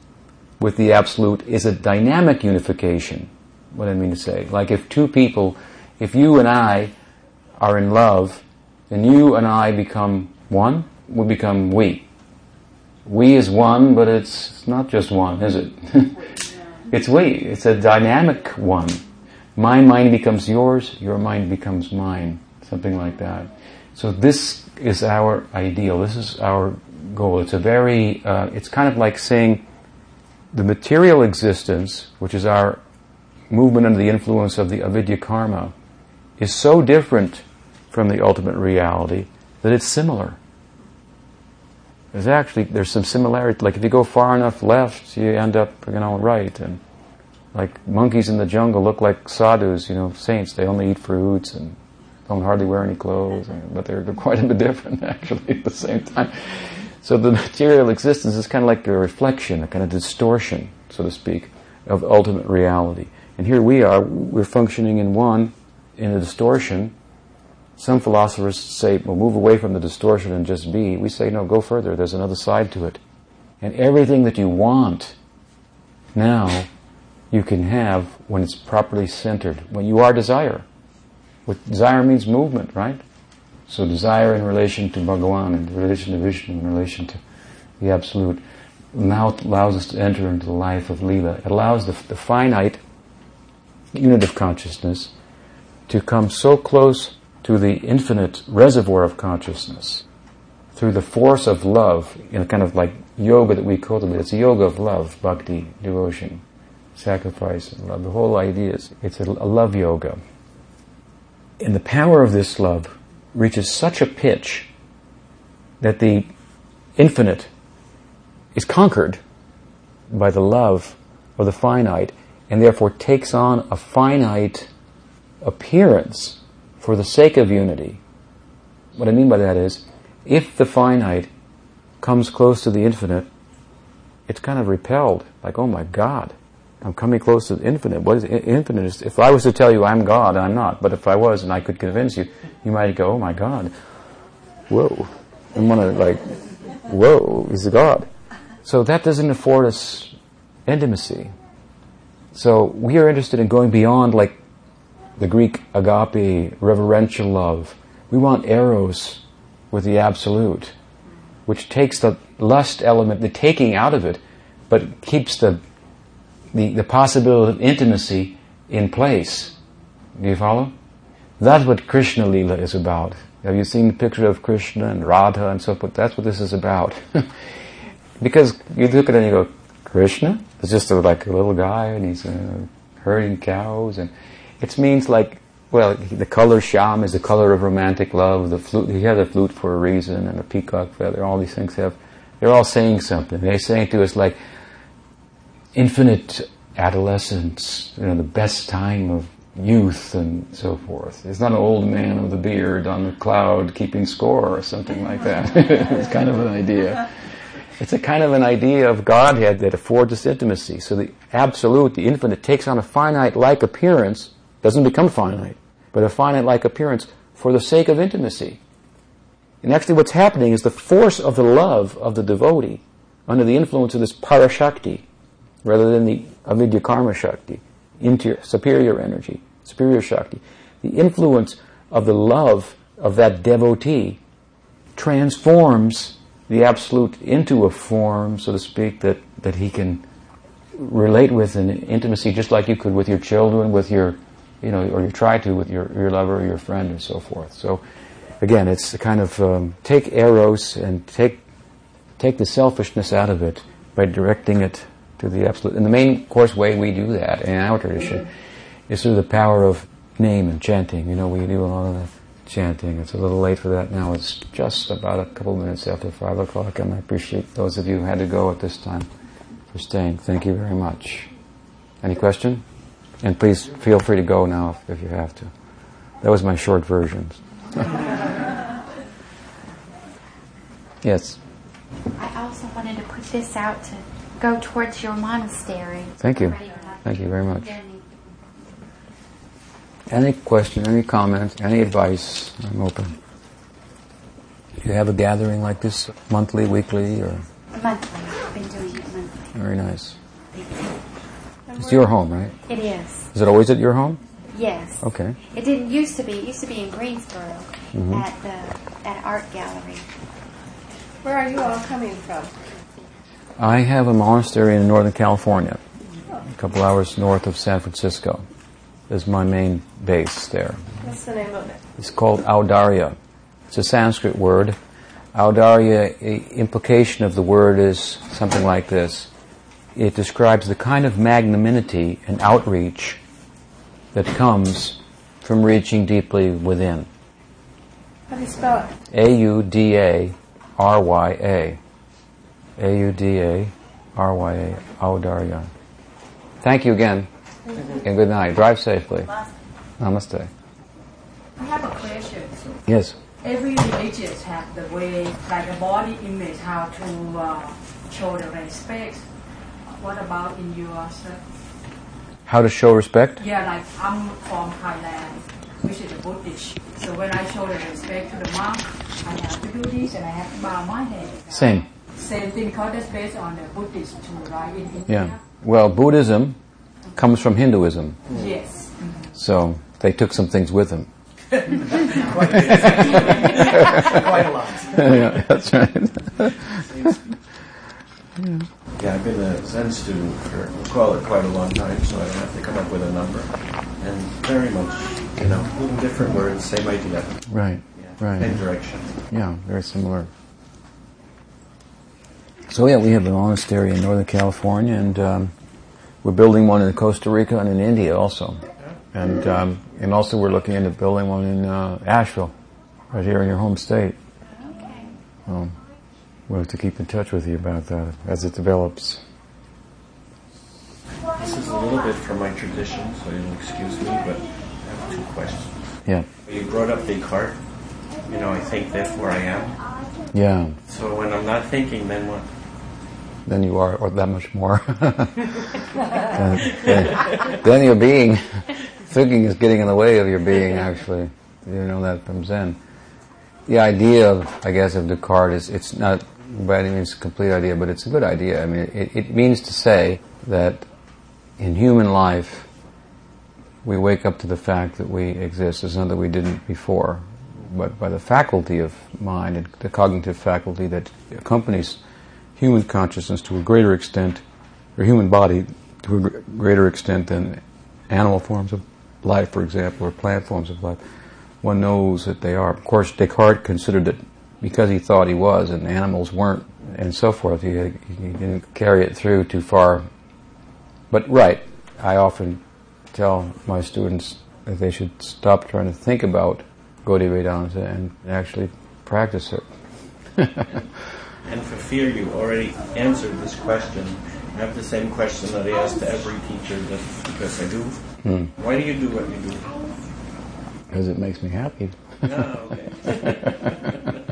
with the absolute is a dynamic unification. What I mean to say, like if two people, if you and I are in love, then you and I become one, we become we we is one, but it's not just one, is it? it's we. It's a dynamic one. My mind becomes yours, your mind becomes mine. Something like that. So this is our ideal. This is our goal. It's a very, uh, it's kind of like saying the material existence, which is our movement under the influence of the avidya karma, is so different from the ultimate reality that it's similar. There's actually there's some similarity. Like if you go far enough left, you end up you know right. And like monkeys in the jungle look like sadhus, you know, saints. They only eat fruits and don't hardly wear any clothes, but they're, they're quite a bit different actually at the same time. So the material existence is kind of like a reflection, a kind of distortion, so to speak, of ultimate reality. And here we are, we're functioning in one, in a distortion, some philosophers say, well, move away from the distortion and just be. We say, no, go further. There's another side to it. And everything that you want now, you can have when it's properly centered, when you are desire. What desire means movement, right? So desire in relation to Bhagawan, in relation to Vishnu, in relation to the Absolute, now allows us to enter into the life of Leela. It allows the, the finite unit of consciousness to come so close to the infinite reservoir of consciousness through the force of love in a kind of like yoga that we cultivate. It's a yoga of love, bhakti, devotion, sacrifice, love. The whole idea is it's a, a love yoga. And the power of this love reaches such a pitch that the infinite is conquered by the love of the finite and therefore takes on a finite appearance for the sake of unity. What I mean by that is, if the finite comes close to the infinite, it's kind of repelled. Like, oh my God, I'm coming close to the infinite. What is infinite? If I was to tell you I'm God, I'm not. But if I was and I could convince you, you might go, oh my God, whoa. And want to like, whoa, he's a God. So that doesn't afford us intimacy. So we are interested in going beyond like the Greek agape, reverential love. We want eros with the absolute, which takes the lust element, the taking out of it, but keeps the, the, the possibility of intimacy in place. Do you follow? That's what Krishna Lila is about. Have you seen the picture of Krishna and Radha and so forth? That's what this is about. because you look at it and you go, Krishna? It's just a, like a little guy and he's uh, herding cows and it means like, well, the color shyam is the color of romantic love. The flute, he has a flute for a reason, and a peacock feather. All these things have, they're all saying something. They're saying to us like, infinite adolescence, you know, the best time of youth and so forth. It's not an old man with a beard on the cloud keeping score or something like that. it's kind of an idea. It's a kind of an idea of Godhead that affords us intimacy. So the absolute, the infinite, takes on a finite-like appearance, doesn't become finite, but a finite-like appearance for the sake of intimacy. And actually what's happening is the force of the love of the devotee under the influence of this parashakti, rather than the avidya karma shakti, superior energy, superior shakti. The influence of the love of that devotee transforms the absolute into a form, so to speak, that, that he can relate with in intimacy just like you could with your children, with your, you know, or you try to with your, your lover or your friend and so forth. So again, it's a kind of um, take eros and take, take the selfishness out of it by directing it to the absolute. And the main course way we do that in our tradition is through the power of name and chanting. You know, we do a lot of chanting. It's a little late for that now. It's just about a couple minutes after five o'clock, and I appreciate those of you who had to go at this time for staying. Thank you very much. Any question? And please feel free to go now if, if you have to. That was my short version. yes. I also wanted to put this out to go towards your monastery. Thank you. Thank you very much. Any question, any comment, any advice, I'm open. You have a gathering like this monthly, weekly, or? Monthly. I've been doing it monthly. Very nice. It's your home, right? It is. Is it always at your home? Yes. Okay. It didn't used to be. It used to be in Greensboro Mhm. at the at art gallery. Where are you all coming from? I have a monastery in Northern California, a couple hours north of San Francisco. Is my main base there. What's the name of it? It's called Audarya. It's a Sanskrit word. Audarya, i- implication of the word is something like this. It describes the kind of magnanimity and outreach that comes from reaching deeply within. How do you spell it? A-U-D-A-R-Y-A. A-U-D-A-R-Y-A. Audarya. Thank you again. And good night. Drive safely. Namaste. I have a question. Yes. Every religion have the way, like a body image, how to uh, show the respect. What about in yours? How to show respect? Yeah, like I'm from Thailand, which is a Buddhist. So when I show the respect to the monk, I have to do this and I have to bow my head. Same. Same thing, because that's based on the Buddhist too, right? In India. Yeah. Well, Buddhism comes from Hinduism, Yes. so they took some things with them. Quite a lot. yeah, that's right. Yeah, I've been a Zen student for, we'll call it quite a long time, so I don't have to come up with a number. And very much, you know, little different words, same idea. Right. Yeah, Right. Same direction. Yeah, very similar. So yeah, we have a monastery in Northern California, and um, we're building one in Costa Rica and in India also, and um, and also we're looking into building one in uh, Asheville, right here in your home state. Okay. Um, we'll have to keep in touch with you about that as it develops. This is a little bit from my tradition, so you'll excuse me, but I have two questions. Yeah, You brought up Descartes. You know, I think therefore I am. yeah. So when I'm not thinking, then what? Then you are, or that much more. then, then, then your being, thinking is getting in the way of your being. Actually, you know that from Zen. The idea of, I guess, of Descartes is it's not by any means a complete idea, but it's a good idea. I mean, it, it means to say that in human life, we wake up to the fact that we exist. It's not that we didn't before, but by the faculty of mind and the cognitive faculty that accompanies human consciousness to a greater extent, or human body to a greater extent than animal forms of life, for example, or plant forms of life. One knows that they are. Of course, Descartes considered that because he thought he was and animals weren't, and so forth, he, he didn't carry it through too far. But right, I often tell my students that they should stop trying to think about Gaudiya Vedanta and actually practice it. And for fear you already answered this question, I have the same question that I ask to every teacher just because I do. Hmm. Why do you do what you do? Because it makes me happy. No, okay.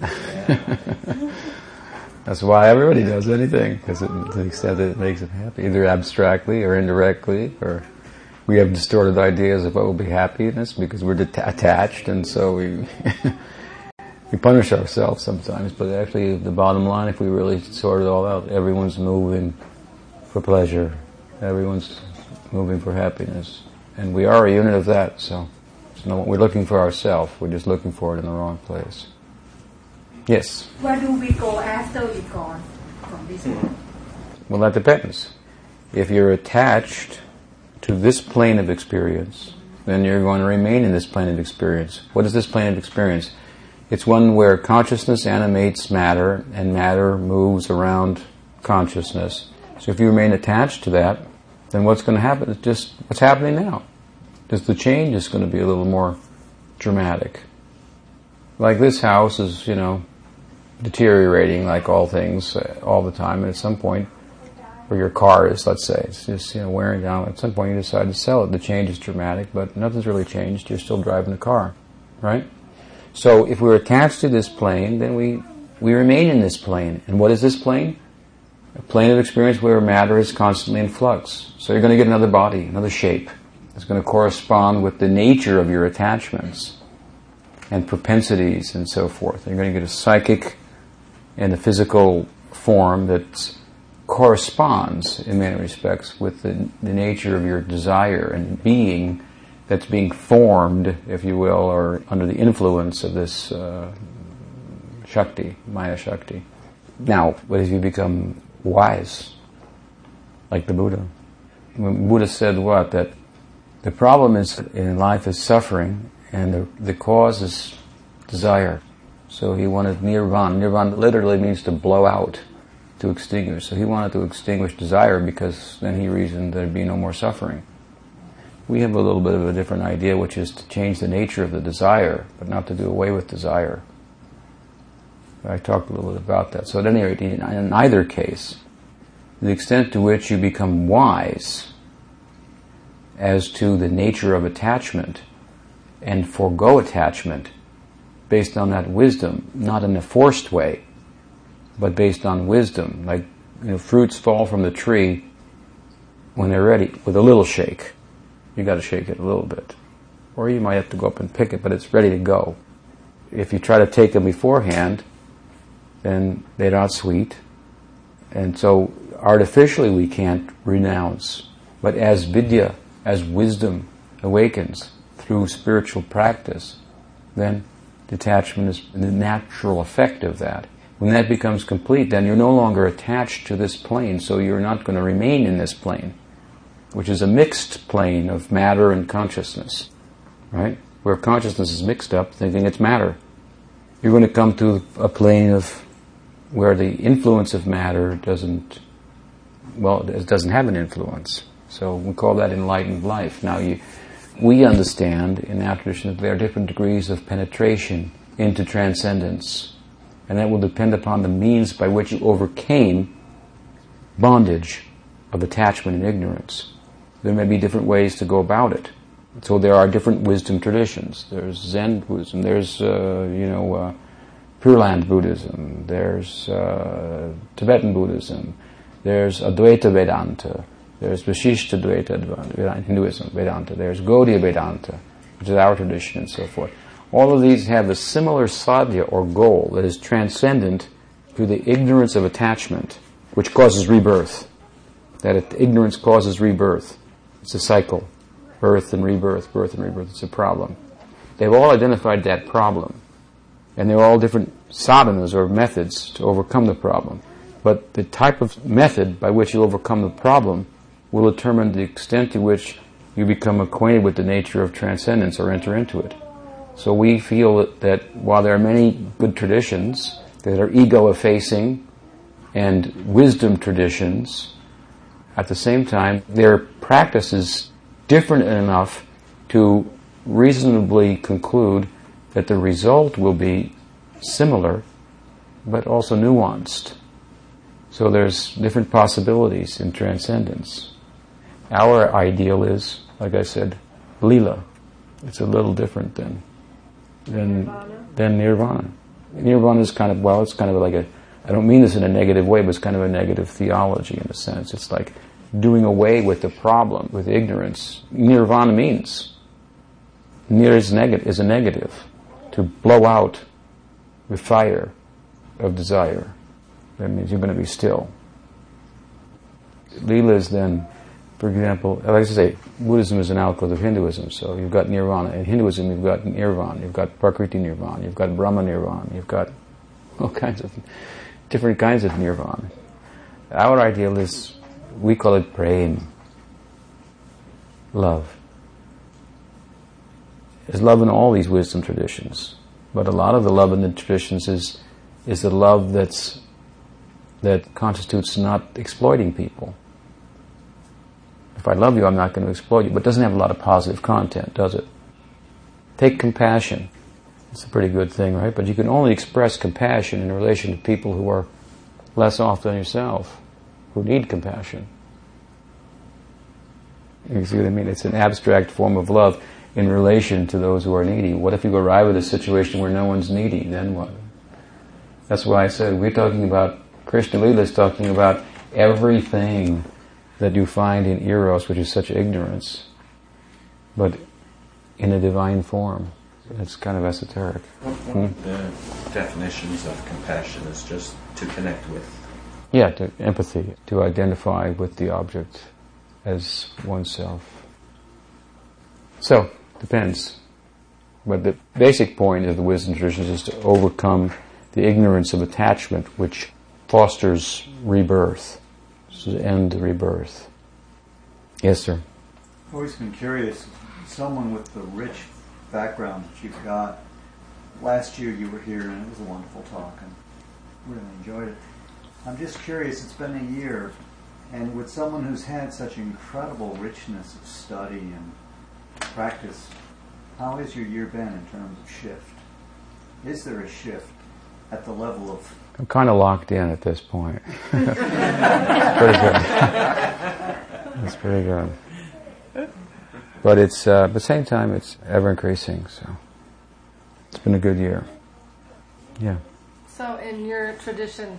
That's why everybody does anything, because to the extent that it makes them happy, either abstractly or indirectly, or we have distorted ideas of what will be happiness because we're det- attached, and so we we punish ourselves sometimes. But actually, the bottom line, if we really sort it all out, everyone's moving for pleasure, everyone's moving for happiness, and we are a unit of that. So, so we're looking for ourselves. We're just looking for it in the wrong place. Yes. Where do we go after we gone from this world? Well, that depends. If you're attached to this plane of experience, then you're going to remain in this plane of experience. What is this plane of experience? It's one where consciousness animates matter and matter moves around consciousness. So if you remain attached to that, then what's going to happen is just what's happening now. Just the change is going to be a little more dramatic. Like this house is, you know, deteriorating like all things uh, all the time, and at some point, or your car is, let's say, it's just you know wearing down. At some point, you decide to sell it. The change is dramatic, but nothing's really changed. You're still driving the car, right? So if we're attached to this plane, then we we remain in this plane. And what is this plane? A plane of experience where matter is constantly in flux. So you're going to get another body, another shape. It's going to correspond with the nature of your attachments and propensities and so forth. You're going to get a psychic and a physical form that corresponds in many respects with the, the nature of your desire and being that's being formed, if you will, or under the influence of this uh, Shakti, Maya Shakti. Now, what if you become wise, like the Buddha? Buddha said what? That the problem is in life is suffering, and the, the cause is desire. So he wanted nirvana. Nirvana literally means to blow out, to extinguish. So he wanted to extinguish desire because then he reasoned there'd be no more suffering. We have a little bit of a different idea, which is to change the nature of the desire, but not to do away with desire. I talked a little bit about that. So at any rate, in either case, the extent to which you become wise as to the nature of attachment and forego attachment based on that wisdom, not in a forced way, but based on wisdom. Like you know, fruits fall from the tree when they're ready with a little shake. You got to shake it a little bit, or you might have to go up and pick it, but it's ready to go. If you try to take them beforehand, then they're not sweet, and so artificially we can't renounce. But as vidya, as wisdom awakens through spiritual practice, then detachment is the natural effect of that. When that becomes complete, then you're no longer attached to this plane, so you're not going to remain in this plane, which is a mixed plane of matter and consciousness, right? Where consciousness is mixed up, thinking it's matter. You're going to come to a plane of where the influence of matter doesn't, well, it doesn't have an influence. So we call that enlightened life. Now you, we understand in our tradition that there are different degrees of penetration into transcendence. And that will depend upon the means by which you overcame bondage of attachment and ignorance. There may be different ways to go about it. So there are different wisdom traditions. There's Zen Buddhism. There's, uh, you know, uh, Pure Land Buddhism. There's uh, Tibetan Buddhism. There's Advaita Vedanta. There's Vishishta Dvaita Hinduism, Vedanta. There's Gaudiya Vedanta, which is our tradition, and so forth. All of these have a similar sadhya or goal that is transcendent to the ignorance of attachment, which causes rebirth. That ignorance causes rebirth. It's a cycle. Birth and rebirth, birth and rebirth. It's a problem. They've all identified that problem. And they're all different sadhanas or methods to overcome the problem. But the type of method by which you overcome the problem will determine the extent to which you become acquainted with the nature of transcendence or enter into it. So we feel that, while there are many good traditions that are ego effacing and wisdom traditions, at the same time, their practice is different enough to reasonably conclude that the result will be similar but also nuanced. So there's different possibilities in transcendence. Our ideal is, like I said, lila. It's a little different than than Nirvana. than nirvana. Nirvana is kind of well, it's kind of like a I don't mean this in a negative way, but it's kind of a negative theology in a sense. It's like doing away with the problem, with ignorance. Nirvana means. Nir is, negative is a negative. To blow out the fire of desire. That means you're going to be still. Lila is then, for example, like I say, Buddhism is an outgrowth of Hinduism. So you've got nirvana. In Hinduism, you've got nirvana, you've got prakriti nirvana, you've got brahma nirvana, you've got all kinds of different kinds of nirvana. Our ideal is, we call it prem, love. There's love in all these wisdom traditions, but a lot of the love in the traditions is is the love that's that constitutes not exploiting people. If I love you, I'm not going to exploit you, but it doesn't have a lot of positive content, does it? Take compassion. It's a pretty good thing, right? But you can only express compassion in relation to people who are less off than yourself, who need compassion. You see what I mean? It's an abstract form of love in relation to those who are needy. What if you arrive at a situation where no one's needy? Then what? That's why I said we're talking about Krishna Lila is talking about everything that you find in Eros, which is such ignorance, but in a divine form. It's kind of esoteric. One hmm. of the definitions of compassion is just to connect with. Yeah, to empathy, to identify with the object as oneself. So, depends. But the basic point of the wisdom traditions is to overcome the ignorance of attachment which fosters rebirth, to end rebirth. Yes, sir. I've always been curious, someone with the rich background that you've got. Last year you were here and it was a wonderful talk and really enjoyed it. I'm just curious, it's been a year, and with someone who's had such incredible richness of study and practice, how has your year been in terms of shift? Is there a shift at the level of I'm kind of locked in at this point. It's pretty good. It's pretty good. But it's uh, at the same time it's ever increasing. So it's been a good year. Yeah. So, in your tradition,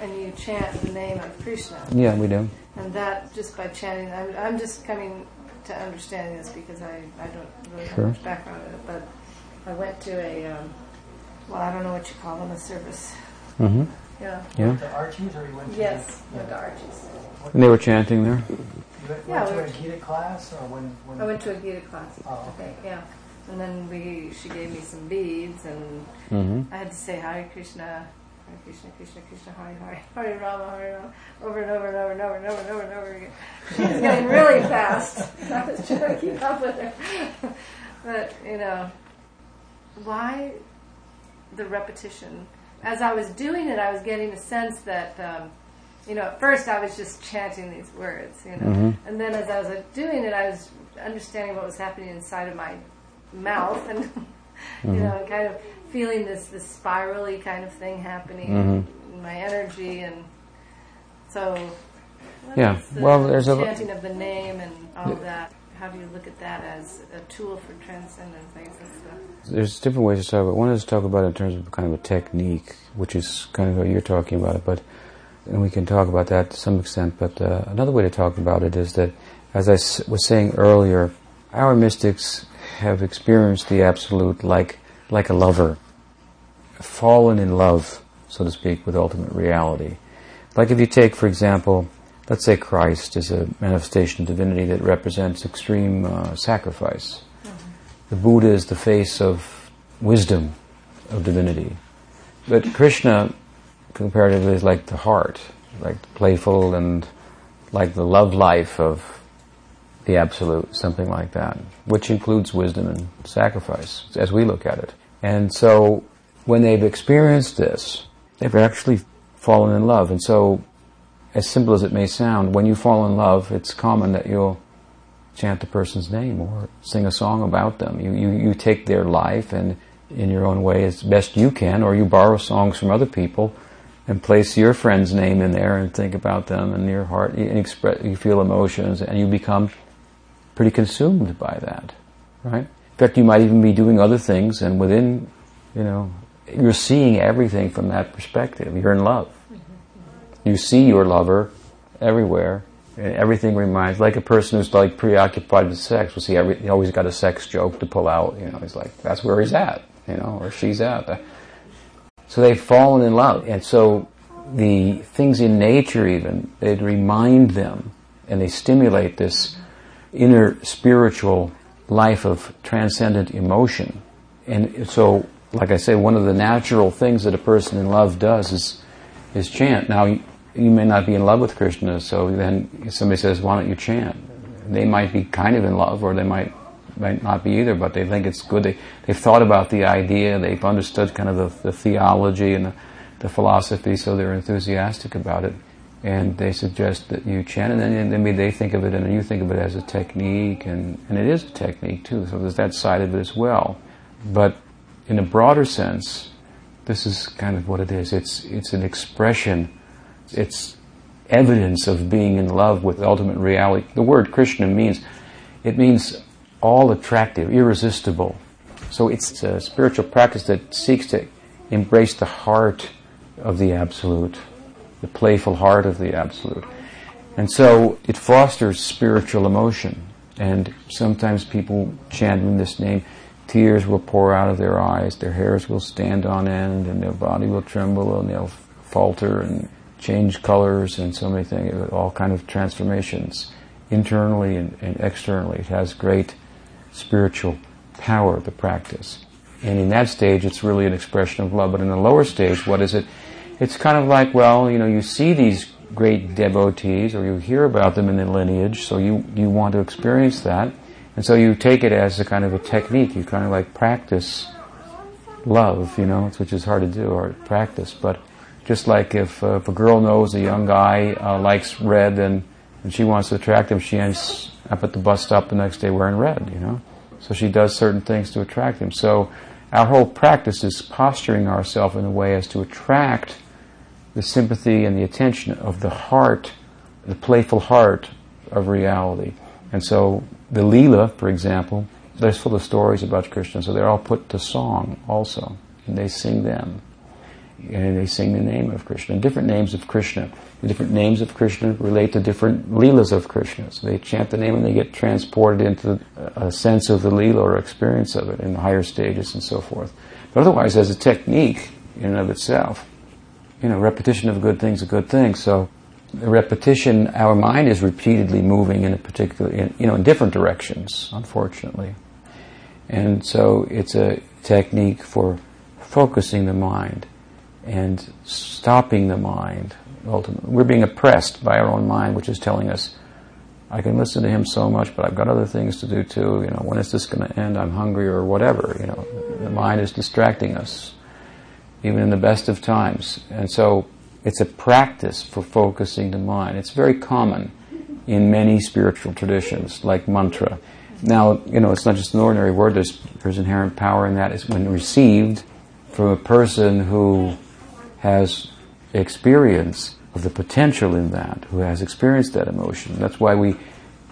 and you chant the name of Krishna, Yeah, we do. and that just by chanting, I'm, I'm just coming to understanding this because I, I don't really Sure. have much background in it, but I went to a, um, well, I don't know what you call them, a service. Mm-hmm. Yeah. Yeah. To Archie's or you went to? Yes, went to Archie's. And they were chanting there. You went, Yeah, went to we- a Gita class or when? when I went to a Gita class. Oh, Okay, yeah. And then we, she gave me some beads, and Mm-hmm. I had to say Hare Krishna, Hare Krishna, Krishna Krishna, Hare Hare, Hare Rama, Hare Rama, over and over and over and over and over and over and over again. She was getting really fast. I was trying to keep up with her. But, you know, why the repetition? As I was doing it, I was getting a sense that, um, you know, at first I was just chanting these words, you know, Mhm. and then as I was doing it, I was understanding what was happening inside of my mouth and, you know, and kind of feeling this, this spirally kind of thing happening Mhm. in my energy and so. Yeah, well, there's a- chanting of the name and all that. How do you look at that as a tool for transcendent things and stuff? There's different ways to talk about. it. One is to talk about it in terms of kind of a technique, which is kind of what you're talking about it. But and we can talk about that to some extent. But uh, another way to talk about it is that, as I s- was saying earlier, our mystics have experienced the absolute like like a lover, fallen in love, so to speak, with ultimate reality. Like if you take, for example, let's say Christ is a manifestation of divinity that represents extreme uh, sacrifice. The Buddha is the face of wisdom, of divinity. But Krishna, comparatively, is like the heart, like playful and like the love life of the Absolute, something like that, which includes wisdom and sacrifice, as we look at it. And so, when they've experienced this, they've actually fallen in love. And so, as simple as it may sound, when you fall in love, it's common that you'll chant the person's name or sing a song about them. You, you, you take their life and in your own way as best you can, or you borrow songs from other people and place your friend's name in there and think about them in your heart. You, express, you feel emotions and you become pretty consumed by that, right? In fact, you might even be doing other things and within, you know, you're seeing everything from that perspective. You're in love. You see your lover everywhere, and everything reminds, like a person who's like preoccupied with sex. Will see, every, he always got a sex joke to pull out. You know, he's like, that's where he's at, you know, or she's at. So they've fallen in love, and so the things in nature even they remind them, and they stimulate this inner spiritual life of transcendent emotion. And so, like I say, one of the natural things that a person in love does is is chant. Now, you, may not be in love with Krishna, so then somebody says, "Why don't you chant?" They might be kind of in love, or they might might not be either, but they think it's good. They they've thought about the idea, they've understood kind of the, the theology and the, the philosophy, so they're enthusiastic about it and they suggest that you chant, and then maybe they think of it, and you think of it as a technique, and, and it is a technique too. So there's that side of it as well. But in a broader sense, this is kind of what it is. It's it's an expression. It's evidence of being in love with ultimate reality. The word Krishna means it means all attractive, irresistible. So it's a spiritual practice that seeks to embrace the heart of the absolute the playful heart of the Absolute. And so it fosters spiritual emotion. And sometimes people chanting this name, tears will pour out of their eyes, their hairs will stand on end, and their body will tremble, and they'll falter and change colors and so many things, all kind of transformations, internally and, and externally. It has great spiritual power, the practice. And in that stage, it's really an expression of love. But in the lower stage, what is it? it's kind of like, well, you know, you see these great devotees or you hear about them in the lineage, so you, you want to experience that. And so you take it as a kind of a technique. You kind of like practice love, you know, which is hard to do or practice. But just like if, uh, if a girl knows a young guy uh, likes red and, and she wants to attract him, she ends up at the bus stop the next day wearing red, you know. So she does certain things to attract him. So our whole practice is posturing ourselves in a way as to attract the sympathy and the attention of the heart, the playful heart of reality. And so the Leela, for example, they're full of stories about Krishna, so they're all put to song also, and they sing them. And they sing the name of Krishna, different names of Krishna. The different names of Krishna relate to different Leelas of Krishna. So they chant the name and they get transported into a sense of the Leela or experience of it in the higher stages and so forth. But otherwise, as a technique in and of itself, you know, repetition of good thing is a good thing. So, repetition, our mind is repeatedly moving in a particular, in, you know, in different directions, unfortunately. And so, it's a technique for focusing the mind and stopping the mind. Ultimately, we're being oppressed by our own mind, which is telling us, "I can listen to him so much, but I've got other things to do too." You know, when is this going to end? I'm hungry, or whatever. You know, the mind is distracting us even in the best of times. And so it's a practice for focusing the mind. It's very common in many spiritual traditions, like mantra. Now, you know, it's not just an ordinary word, there's, there's inherent power in that. It's when received from a person who has experience of the potential in that, who has experienced that emotion. That's why we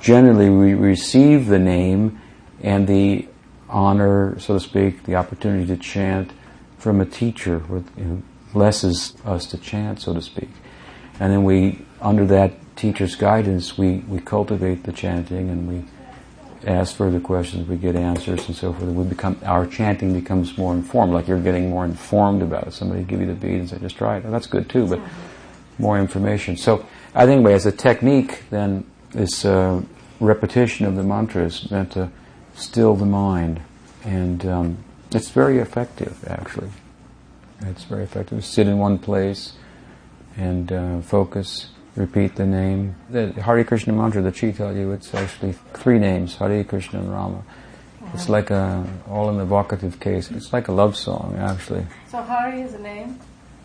generally we receive the name and the honor, so to speak, the opportunity to chant from a teacher who blesses us to chant, so to speak. And then we, under that teacher's guidance, we, we cultivate the chanting and we ask further questions, we get answers and so forth. We become, our chanting becomes more informed, like you're getting more informed about it. Somebody give you the bead and say, just try it. That's good too, but more information. So I think as a technique, then this uh, repetition of the mantra is meant to still the mind and um, it's very effective, actually. It's very effective. Sit in one place and uh, focus. Repeat the name. The Hare Krishna mantra that she tell you, it's actually three names: Hare Krishna and Rama. It's like a all in the vocative case. It's like a love song, actually. So Hari is a name.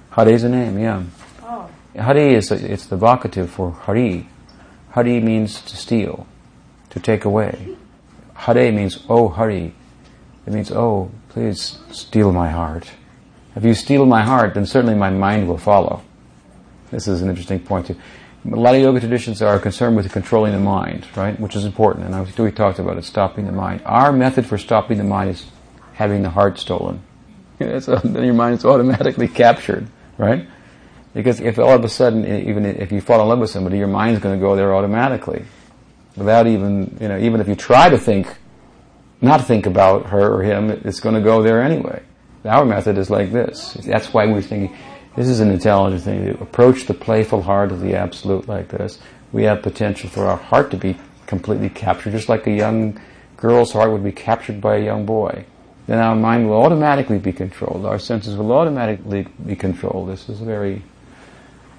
Hari is a name, yeah. Oh. Hare is a, it's the vocative for Hari. Hari means to steal, to take away. Hare means oh Hari. It means oh please steal my heart. If you steal my heart, then certainly my mind will follow. This is an interesting point too. A lot of yoga traditions are concerned with controlling the mind, right? Which is important, and we talked about it, stopping the mind. Our method for stopping the mind is having the heart stolen. then your mind is automatically captured, right? Because if all of a sudden, even if you fall in love with somebody, your mind's going to go there automatically, without even you know, even if you try to think, not think about her or him, it's going to go there anyway. Our method is like this. That's why we're thinking this is an intelligent thing to approach the playful heart of the absolute like this. We have potential for our heart to be completely captured, just like a young girl's heart would be captured by a young boy. Then our mind will automatically be controlled. Our senses will automatically be controlled. This is a very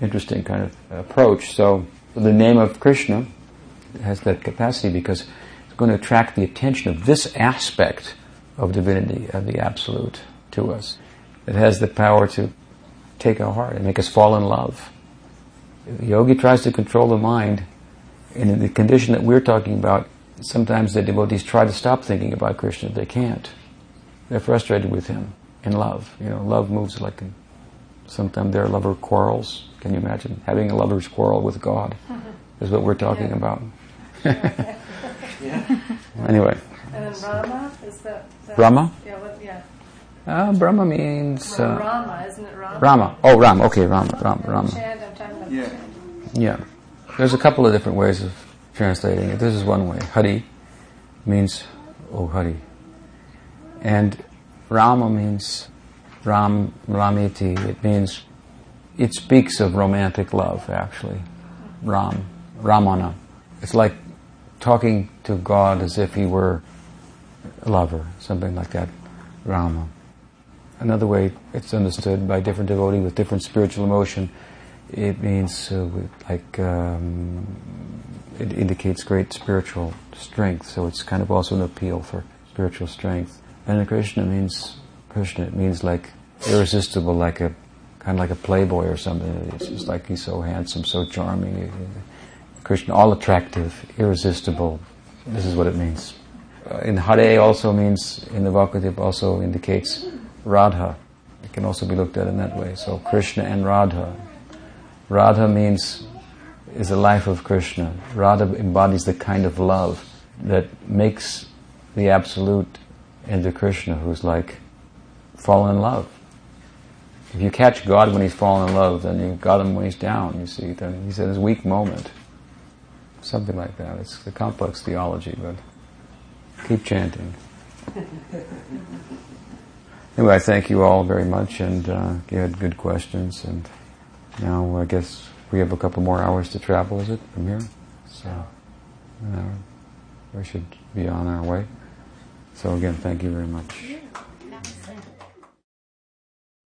interesting kind of approach. So the name of Krishna has that capacity because it's going to attract the attention of this aspect of divinity, of the absolute, to us. It has the power to take our heart and make us fall in love. The yogi tries to control the mind, and in the condition that we're talking about, sometimes the devotees try to stop thinking about Krishna. They can't. They're frustrated with him in love. You know, love moves like a, sometimes there are lover quarrels. Can you imagine having a lover's quarrel with God? Is what we're talking Yeah. about. Yeah. Anyway, And then Rama is that, that Brahma? Yeah, what, yeah. Uh, Brahma means uh, Rama, isn't it Rama? Rama. Oh, Rama. Okay, Rama. Rama. Rama. Chant, I'm talking about Yeah. Yeah. There's a couple of different ways of translating it. This is one way. Hari means, oh Hari. And Rama means Ram, Ramiti. It means, it speaks of romantic love, actually. Ram, Ramana. It's like talking to God as if he were a lover, something like that. Rama. Another way it's understood by different devotees with different spiritual emotion, it means uh, like um, it indicates great spiritual strength. So it's kind of also an appeal for spiritual strength. And Krishna means Krishna. It means like irresistible, like a kind of like a playboy or something. It's just like he's so handsome, so charming. Krishna, all attractive, irresistible. This is what it means. Uh, in Hare also means in the Bhakti also indicates Radha. It can also be looked at in that way. So Krishna and Radha. Radha means is the life of Krishna. Radha embodies the kind of love that makes the absolute into Krishna, who's like fallen in love. If you catch God when he's fallen in love, then you got him when he's down. You see, then he's at his weak moment. Something like that. It's a complex theology, but keep chanting. Anyway, I thank you all very much, and uh, you had good questions. And now I guess we have a couple more hours to travel. Is it from here? So uh, we should be on our way. So again, thank you very much.